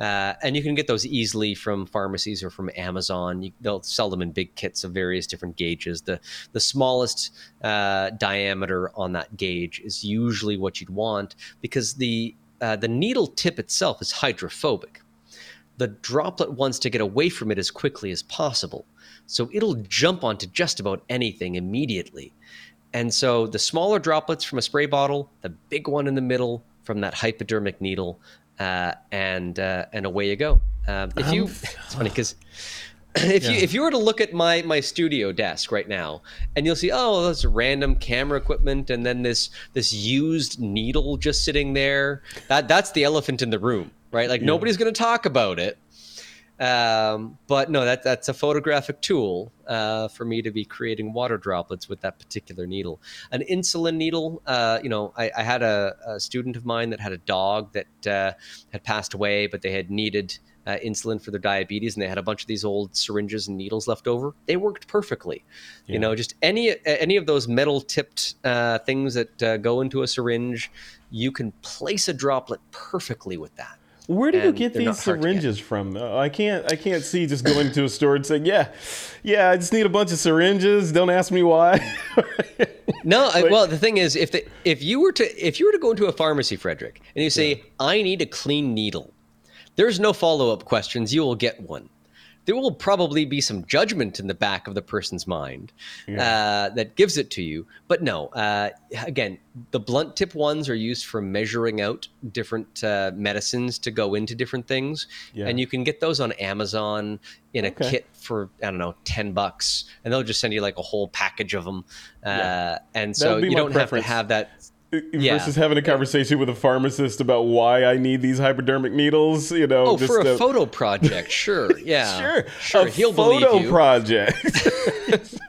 uh, and you can get those easily from pharmacies or from Amazon. You, they'll sell them in big kits of various different gauges. The the smallest uh, diameter on that gauge is usually what you'd want because the uh, the needle tip itself is hydrophobic. The droplet wants to get away from it as quickly as possible. So it'll jump onto just about anything immediately. And so the smaller droplets from a spray bottle, the big one in the middle from that hypodermic needle, uh, and uh, and away you go. Um, if you, it's funny because if yeah. you if you were to look at my my studio desk right now, and you'll see oh there's random camera equipment, and then this this used needle just sitting there. That that's the elephant in the room, right? Like yeah. nobody's going to talk about it, um, but no, that that's a photographic tool uh, for me to be creating water droplets with that particular needle. An insulin needle, uh, you know, I, I had a, a, student of mine that had a dog that uh, had passed away, but they had needed uh, insulin for their diabetes, and they had a bunch of these old syringes and needles left over. They worked perfectly. Yeah. You know, just any any of those metal tipped uh, things that uh, go into a syringe, you can place a droplet perfectly with that. Where do you get these syringes from? I can't. I can't see just going to a store and saying, "Yeah, yeah, I just need a bunch of syringes. Don't ask me why." no, like, well, the thing is, if the, if you were to if you were to go into a pharmacy, Frederick, and you say, yeah. "I need a clean needle," there's no follow up questions. You will get one there will probably be some judgment in the back of the person's mind yeah. uh, that gives it to you. But no, uh, again, the blunt tip ones are used for measuring out different uh, medicines to go into different things, yeah. and you can get those on Amazon in a okay. kit for I don't know ten bucks, and they'll just send you like a whole package of them. Yeah. Uh, and so you don't preference. have to have that yeah. versus having a conversation with a pharmacist about why I need these hypodermic needles. You know, oh, for a photo project, sure, yeah, sure, sure, a He'll photo project.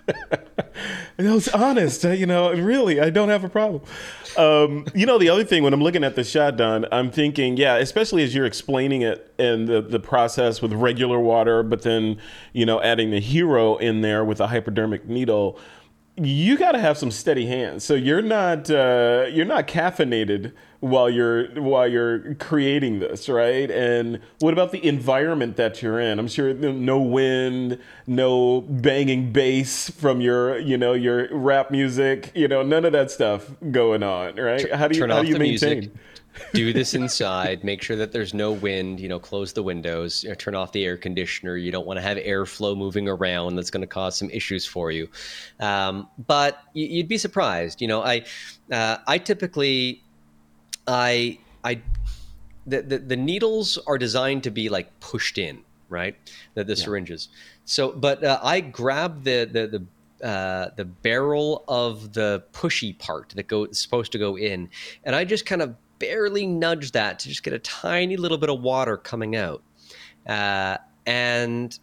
I was honest. You know, really, I don't have a problem. Um, you know, the other thing when I'm looking at the shot, Don, I'm thinking, yeah, especially as you're explaining it and the the process with regular water, but then you know, adding the hero in there with a hypodermic needle you got to have some steady hands. So you're not uh, you're not caffeinated while you're while you're creating this, right? And what about the environment that you're in? I'm sure no wind, no banging bass from your you know your rap music, you know none of that stuff going on, right? How do you how do you maintain? Music do this inside. Make sure that there's no wind. You know, close the windows. You know, turn off the air conditioner. You don't want to have airflow moving around. That's going to cause some issues for you. Um, but you'd be surprised. You know, I uh, I typically I I the, the, the needles are designed to be like pushed in, right? The, the yeah. syringes. So, but uh, I grab the the the uh, the barrel of the pushy part that go supposed to go in, and I just kind of barely nudge that to just get a tiny little bit of water coming out. Uh, and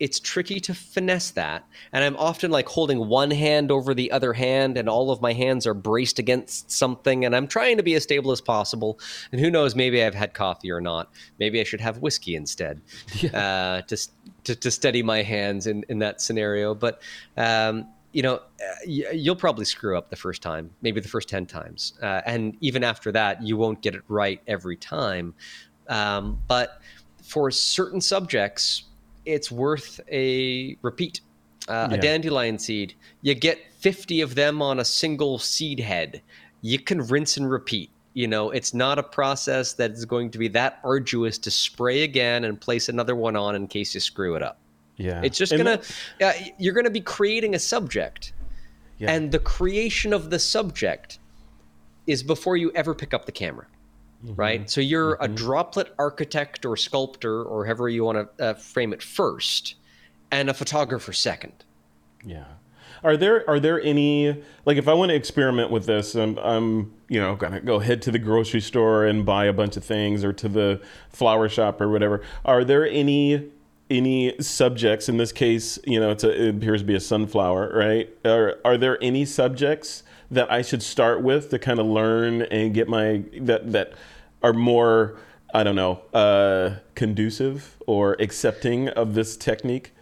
it's tricky to finesse that. And I'm often like holding one hand over the other hand, and all of my hands are braced against something. And I'm trying to be as stable as possible. And who knows, maybe I've had coffee or not. Maybe I should have whiskey instead yeah. uh, to, to, to, steady my hands in, in that scenario. But um, you know, uh, you'll probably screw up the first time, maybe the first 10 times. Uh, and even after that, you won't get it right every time. Um, but for certain subjects, it's worth a repeat. Uh, yeah. A dandelion seed, you get 50 of them on a single seed head. You can rinse and repeat. You know, it's not a process that is going to be that arduous to spray again and place another one on in case you screw it up. Yeah. It's just gonna uh, you're gonna be creating a subject. Yeah. And the creation of the subject is before you ever pick up the camera. Mm-hmm. Right? So you're mm-hmm. a droplet architect or sculptor or however you want to uh, frame it first and a photographer second. Yeah. Are there are there any like if I want to experiment with this, I'm, I'm you know gonna go head to the grocery store and buy a bunch of things or to the flower shop or whatever. Are there any any subjects in this case you know a, it appears to be a sunflower right? Are, are there any subjects that i should start with to kind of learn and get my that that are more i don't know uh, conducive or accepting of this technique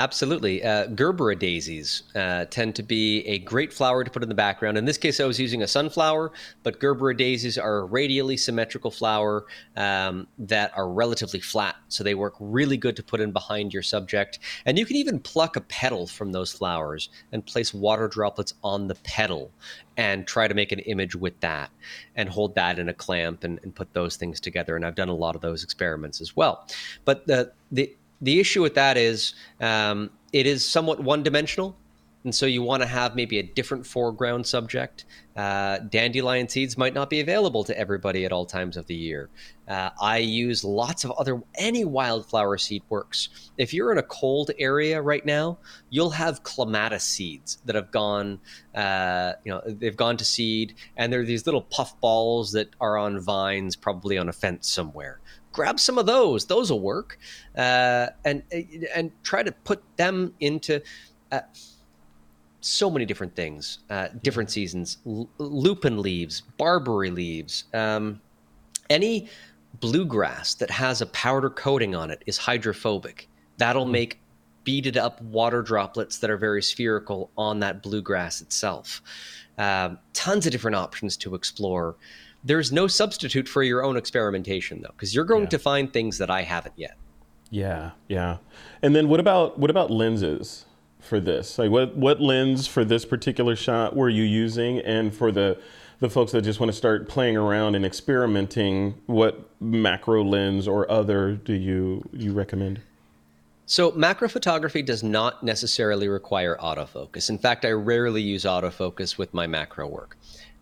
Absolutely. Uh, Gerbera daisies uh, tend to be a great flower to put in the background. In this case, I was using a sunflower, but Gerbera daisies are a radially symmetrical flower um, that are relatively flat. So they work really good to put in behind your subject. And you can even pluck a petal from those flowers and place water droplets on the petal and try to make an image with that and hold that in a clamp and, and put those things together. And I've done a lot of those experiments as well. But the, the the issue with that is um, it is somewhat one dimensional. And so you want to have maybe a different foreground subject. Uh, dandelion seeds might not be available to everybody at all times of the year. Uh, I use lots of other, any wildflower seed works. If you're in a cold area right now, you'll have clematis seeds that have gone, uh, you know, they've gone to seed, and they're these little puff balls that are on vines, probably on a fence somewhere grab some of those; those will work, uh, and and try to put them into. Uh, so many different things, uh, different seasons. L- lupin leaves, barberry leaves, um, any bluegrass that has a powder coating on it is hydrophobic. That'll mm. make beaded up water droplets that are very spherical on that bluegrass itself. Um, tons of different options to explore there's no substitute for your own experimentation though because you're going yeah. to find things that i haven't yet yeah yeah and then what about what about lenses for this like what what lens for this particular shot were you using and for the the folks that just want to start playing around and experimenting what macro lens or other do you you recommend so macro photography does not necessarily require autofocus. In fact, I rarely use autofocus with my macro work.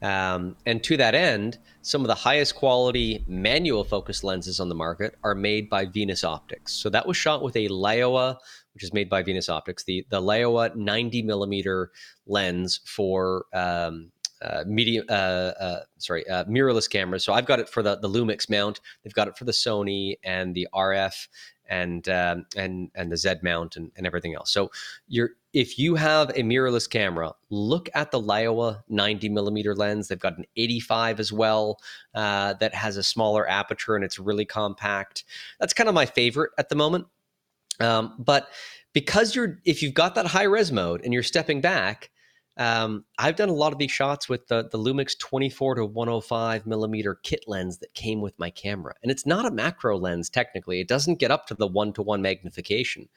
Um, and to that end, some of the highest quality manual focus lenses on the market are made by Venus Optics. So that was shot with a Laowa, which is made by Venus Optics, the, the Laowa 90 millimeter lens for um, uh, medium, uh, uh, sorry, uh, mirrorless cameras. So I've got it for the, the Lumix mount. They've got it for the Sony and the RF and um, and and the Z mount and, and everything else. So you're if you have a mirrorless camera, look at the Laowa 90 millimeter lens. They've got an 85 as well uh, that has a smaller aperture and it's really compact. That's kind of my favorite at the moment. Um, but because you're if you've got that high res mode and you're stepping back, um, I've done a lot of these shots with the, the Lumix 24 to 105 millimeter kit lens that came with my camera. And it's not a macro lens, technically. It doesn't get up to the one to one magnification.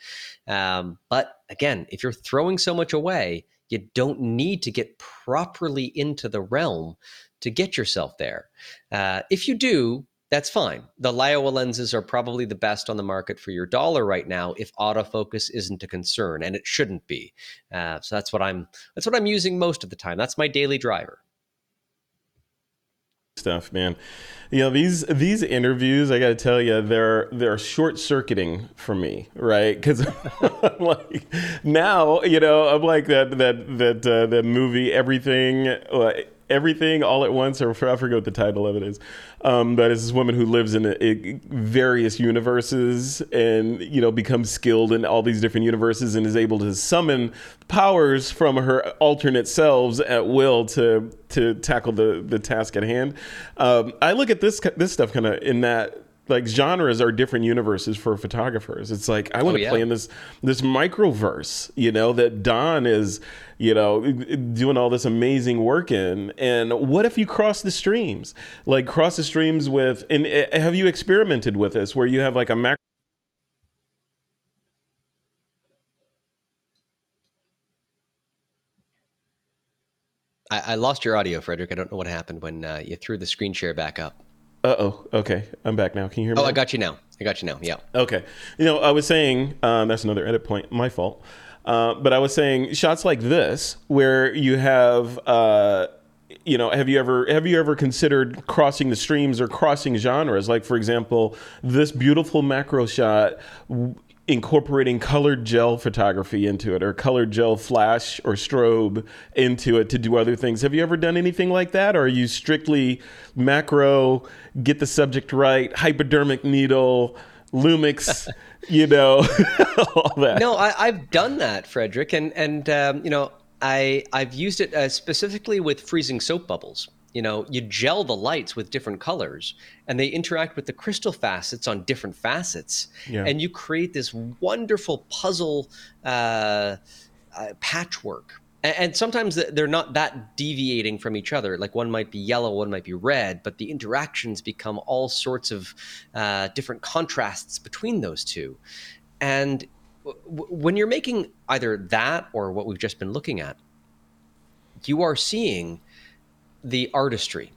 Um, but again, if you're throwing so much away, you don't need to get properly into the realm to get yourself there. Uh, if you do, that's fine. The Laowa lenses are probably the best on the market for your dollar right now if autofocus isn't a concern, and it shouldn't be. Uh, so that's what I'm that's what I'm using most of the time. That's my daily driver. Stuff, man. You know these these interviews. I got to tell you, they're they're short circuiting for me, right? Because I'm like now, you know, I'm like that that that uh, that movie, everything. Uh, everything all at once, or I forget what the title of it is. Um, but it's this woman who lives in a, a, various universes and you know becomes skilled in all these different universes and is able to summon powers from her alternate selves at will to to tackle the the task at hand. Um, I look at this this stuff kind of in that like genres are different universes for photographers. It's like I want to oh, yeah. play in this this microverse, you know, that Don is, you know, doing all this amazing work in. And what if you cross the streams? Like cross the streams with and eh, have you experimented with this where you have like a macro I, lost your audio, Frederick. I don't know what happened when uh, you threw the screen share back up. Uh oh. Okay, I'm back now. Can you hear me? Oh, now? I got you now. I got you now. Yeah. Okay. You know, I was saying um, that's another edit point. My fault. Uh, but I was saying shots like this, where you have, uh, you know, have you ever have you ever considered crossing the streams or crossing genres? Like, for example, this beautiful macro shot incorporating colored gel photography into it or colored gel flash or strobe into it to do other things. Have you ever done anything like that? Or are you strictly macro, get the subject right, hypodermic needle, Lumix, you know, all that? No, I, have done that, Frederick. And, and um, you know, I, I've used it uh, specifically with freezing soap bubbles you know you gel the lights with different colors and they interact with the crystal facets on different facets. Yeah. and you create this wonderful puzzle uh, uh, patchwork. And, and, sometimes they're not that deviating from each other. Like one might be yellow one might be red but the interactions become all sorts of uh, different contrasts between those two. And w- when you're making either that or what we've just been looking at you are seeing the artistry.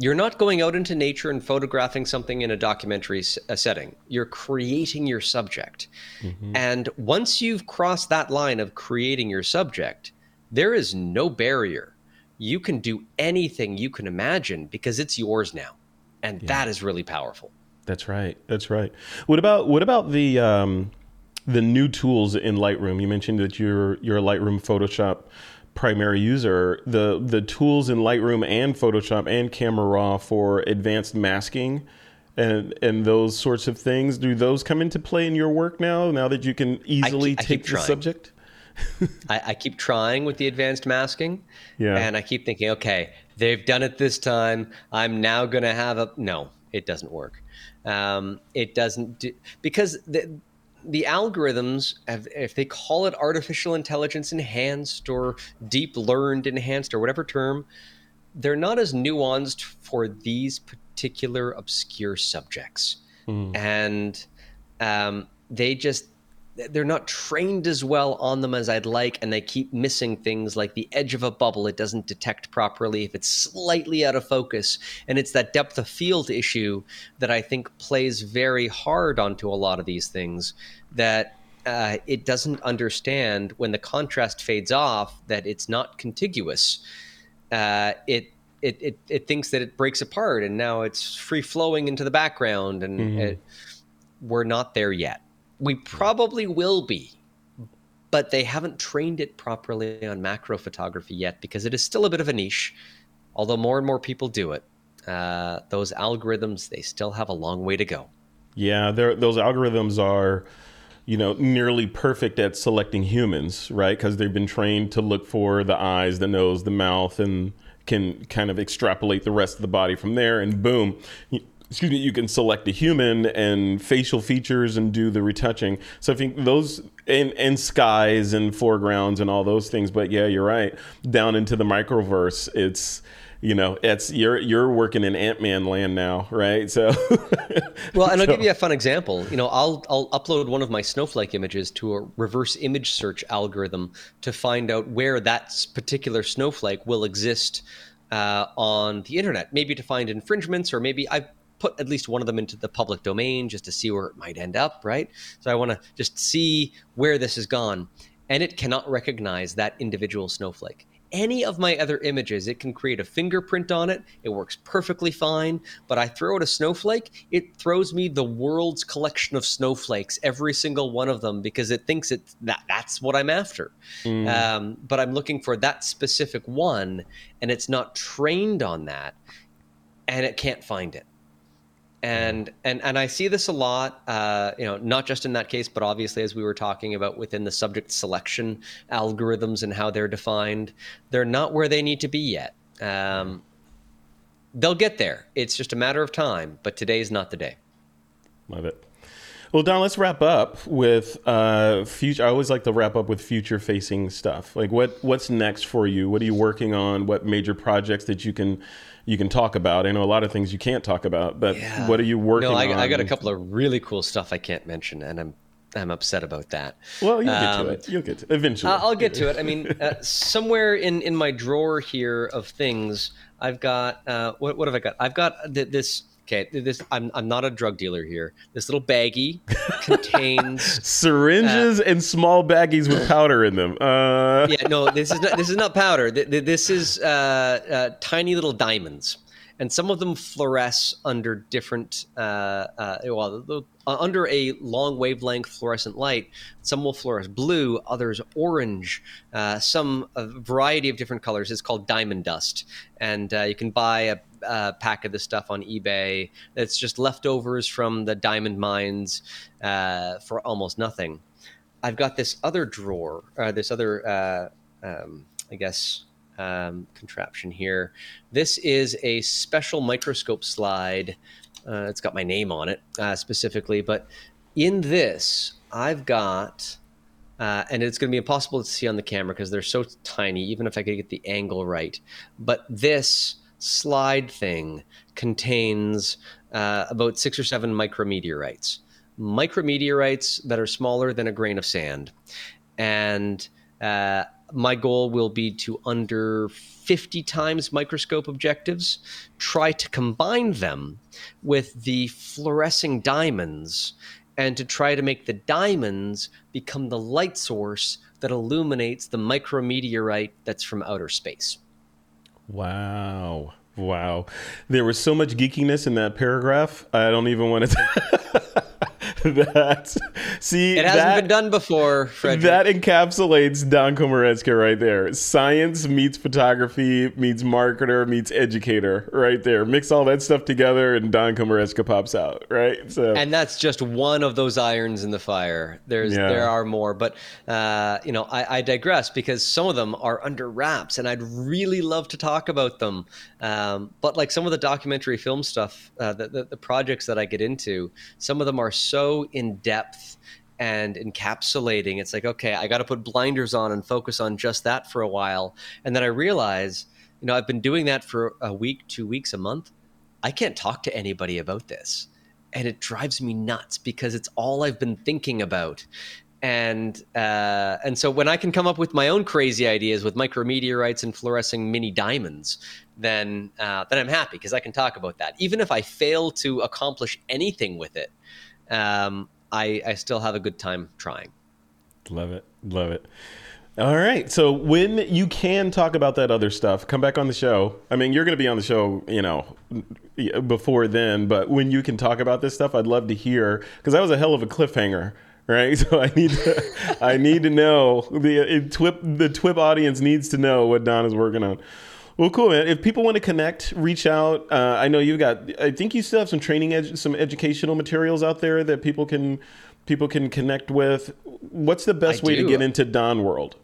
You're not going out into nature and photographing something in a documentary setting. You're creating your subject. Mm-hmm. And once you've crossed that line of creating your subject, there is no barrier. You can do anything you can imagine because it's yours now. And yeah. that is really powerful. That's right. That's right. What about what about the um, the new tools in Lightroom? You mentioned that you're you're a Lightroom Photoshop primary user, the the tools in Lightroom and Photoshop and Camera Raw for advanced masking and and those sorts of things, do those come into play in your work now? Now that you can easily take the subject. I, I, keep trying with the advanced masking, yeah, and I keep thinking, okay, they've done it this time. I'm now going to have a no. It doesn't work. Um, it doesn't do, because the, the algorithms, if they call it artificial intelligence enhanced or deep learned enhanced or whatever term, they're not as nuanced for these particular obscure subjects. Mm. And um, they just they're not trained as well on them as I'd like, and they keep missing things like the edge of a bubble. It doesn't detect properly if it's slightly out of focus. And it's that depth of field issue that I think plays very hard onto a lot of these things that uh, it doesn't understand when the contrast fades off that it's not contiguous. Uh, it, it, it, it thinks that it breaks apart and now it's free flowing into the background, and mm-hmm. it, we're not there yet. We probably will be, but they haven't trained it properly on macro photography yet because it is still a bit of a niche. Although more and more people do it, uh, those algorithms they still have a long way to go. Yeah, those algorithms are, you know, nearly perfect at selecting humans, right? Because they've been trained to look for the eyes, the nose, the mouth, and can kind of extrapolate the rest of the body from there. And boom, excuse me, you can select a human and facial features and do the retouching. So I think those and, and skies and foregrounds and all those things. But yeah, you're right. Down into the microverse, it's you know, it's you're you're working in Ant Man land now, right? So, well, and I'll so. give you a fun example. You know, I'll I'll upload one of my snowflake images to a reverse image search algorithm to find out where that particular snowflake will exist uh, on the internet. Maybe to find infringements, or maybe I've put at least one of them into the public domain just to see where it might end up, right? So I want to just see where this has gone, and it cannot recognize that individual snowflake any of my other images. It can create a fingerprint on it. It works perfectly fine. But I throw it a snowflake, it throws me the world's collection of snowflakes, every single one of them, because it thinks it that that's what I'm after. Mm. Um, but I'm looking for that specific one, and it's not trained on that, and it can't find it and and and I see this a lot, uh, you know, not just in that case, but obviously as we were talking about within the subject selection algorithms and how they're defined, they're not where they need to be yet. Um, they'll get there. It's just a matter of time, but today's not the day. Love it. Well, Don, let's wrap up with uh, future. I always like to wrap up with future-facing stuff. Like, what what's next for you? What are you working on? What major projects that you can you can talk about. I know a lot of things you can't talk about, but yeah. what are you working no, I, on? I got a couple of really cool stuff I can't mention, and I'm I'm upset about that. Well, you'll um, get to um, it. You'll get to it eventually. I'll get to it. I mean, uh, somewhere in in my drawer here of things, I've got uh, what what have I got? I've got this Okay, this I'm I'm not a drug dealer here. This little baggie contains syringes uh, and small baggies with powder in them. Uh... Yeah, no, this is not this is not powder. This is uh, uh, tiny little diamonds, and some of them fluoresce under different uh, uh, well under a long wavelength fluorescent light. Some will fluoresce blue, others orange, some a variety of different colors. It's called diamond dust, and you can buy a uh, pack of this stuff on eBay. It's just leftovers from the diamond mines uh, for almost nothing. I've got this other drawer, uh, this other, uh, um, I guess, um, contraption here. This is a special microscope slide. Uh, it's got my name on it uh, specifically, but in this, I've got. Uh, and it's going to be impossible to see on the camera because they're so tiny, even if I could get the angle right. But this slide thing contains uh, about six or seven micrometeorites. Micrometeorites that are smaller than a grain of sand. And uh, my goal will be to, under 50 times microscope objectives, try to combine them with the fluorescing diamonds and to try to make the diamonds become the light source that illuminates the micrometeorite that's from outer space. Wow. Wow. There was so much geekiness in that paragraph. I don't even want to. that. See it hasn't that, been done before Frederick. that encapsulates don komarechka right there. Science meets photography meets marketer meets educator right there. Mix all that stuff together and don komarechka pops out right? So and that's just one of those irons in the fire. There's yeah. there are more but uh, you know I, I, digress because some of them are under wraps and i'd really love to talk about them. Um, but like some of the documentary film stuff uh, the, the, the projects that i get into some of them are so in depth and encapsulating. It's like, okay, I got to put blinders on and focus on just that for a while. And then I realize, you know, I've been doing that for a week, two weeks, a month. I can't talk to anybody about this. And it drives me nuts because it's all I've been thinking about. And uh, and so when I can come up with my own crazy ideas with micrometeorites and fluorescing mini diamonds, then uh, then I'm happy because I can talk about that. Even if I fail to accomplish anything with it, um, I, I still have a good time trying. Love it. Love it. All right. So when you can talk about that other stuff, come back on the show. I mean, you're going to be on the show, you know, before then, but when you can talk about this stuff, I'd love to hear because that was a hell of a cliffhanger, right? So I need to, I need to know the TWIP the TWIP audience needs to know what Don is working on. Well, cool, man. If people want to connect, reach out. Uh, I know you've got. I think you still have some training, edu- some educational materials out there that people can people can connect with. What's the best I way to get into Don World?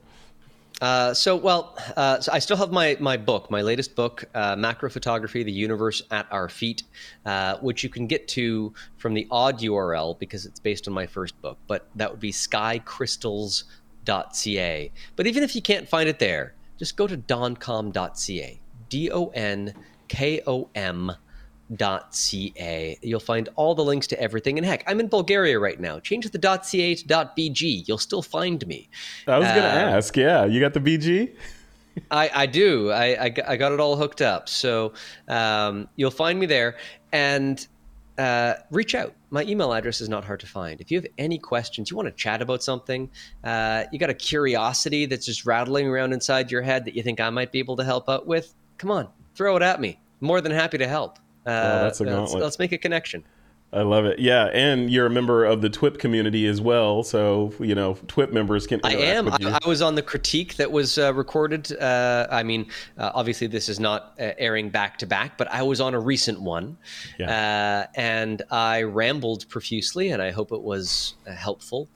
Uh, so, well, uh, so I still have my my book, my latest book, uh, Macro Photography: The Universe at Our Feet, uh, which you can get to from the odd URL because it's based on my first book. But that would be skycrystals.ca. But even if you can't find it there, just go to doncom.ca. D O N K O M dot .ca. You'll find all the links to everything. And heck, I'm in Bulgaria right now. Change the .ca to .bg. You'll still find me. I was going to Uh, ask. Yeah, you got the BG. I, I do. I, I, got- I got it all hooked up. So um, you'll find me there and uh, reach out. My email address is not hard to find. If you have any questions, you want to chat about something, uh, you got a curiosity that's just rattling around inside your head that you think I might be able to help out with, come on, throw it at me. More than happy to help. Uh, that's a let's, let's make a connection. I love it. Yeah, and you're a member of the TWIP community as well, so you know TWIP members can. I am. I, I was on the critique that was uh, recorded. Uh, I mean, uh, obviously this is not uh, airing back to back, but I was on a recent one, uh, and I rambled profusely, and I hope it was uh, helpful.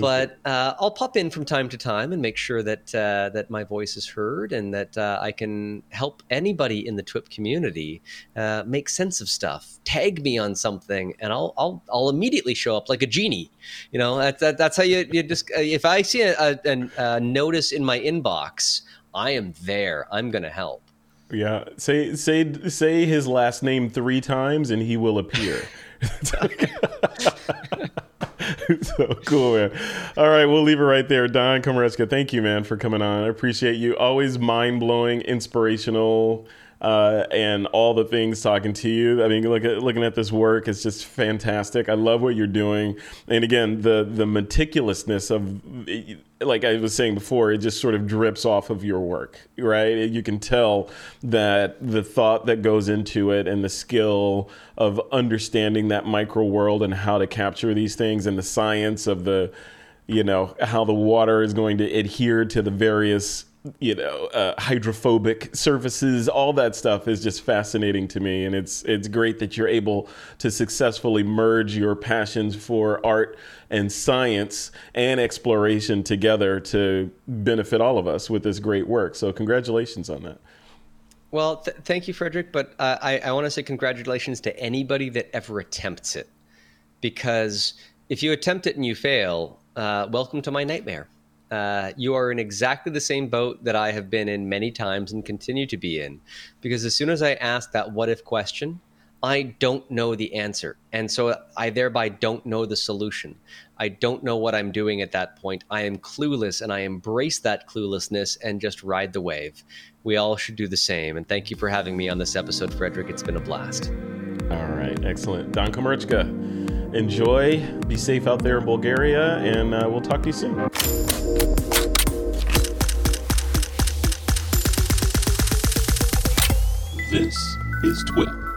But uh, I'll pop in from time to time and make sure that uh, that my voice is heard and that uh, I can help anybody in the TWIP community uh, make sense of stuff. Tag me on something, and I'll I'll, I'll immediately show up like a genie. You know, that, that, that's how you, you just uh, if I see a, a, a notice in my inbox, I am there. I'm gonna help. Yeah, say say say his last name three times and he will appear. so cool, man. All right, we'll leave it right there. Don Komarechka, thank you, man, for coming on. I appreciate you. Always mind blowing, inspirational, uh, and all the things talking to you. I mean, look at looking at this work, it's just fantastic. I love what you're doing, and again, the the meticulousness of, like I was saying before, it just sort of drips off of your work, right? You can tell that the thought that goes into it and the skill of understanding that micro world and how to capture these things and the science of the you know how the water is going to adhere to the various you know uh, hydrophobic surfaces all that stuff is just fascinating to me and it's it's great that you're able to successfully merge your passions for art and science and exploration together to benefit all of us with this great work so congratulations on that Well, th- thank you, Frederick. But uh, I, I want to say congratulations to anybody that ever attempts it, because if you attempt it and you fail, uh, welcome to my nightmare. Uh, you are in exactly the same boat that I have been in many times and continue to be in, because as soon as I ask that "what if" question, I don't know the answer. And so I thereby don't know the solution. I don't know what I'm doing at that point. I am clueless and I embrace that cluelessness and just ride the wave. We all should do the same. And thank you for having me on this episode, Frederick. It's been a blast. all right excellent don komarechka enjoy be safe out there in bulgaria and uh, we'll talk to you soon This is TWIP.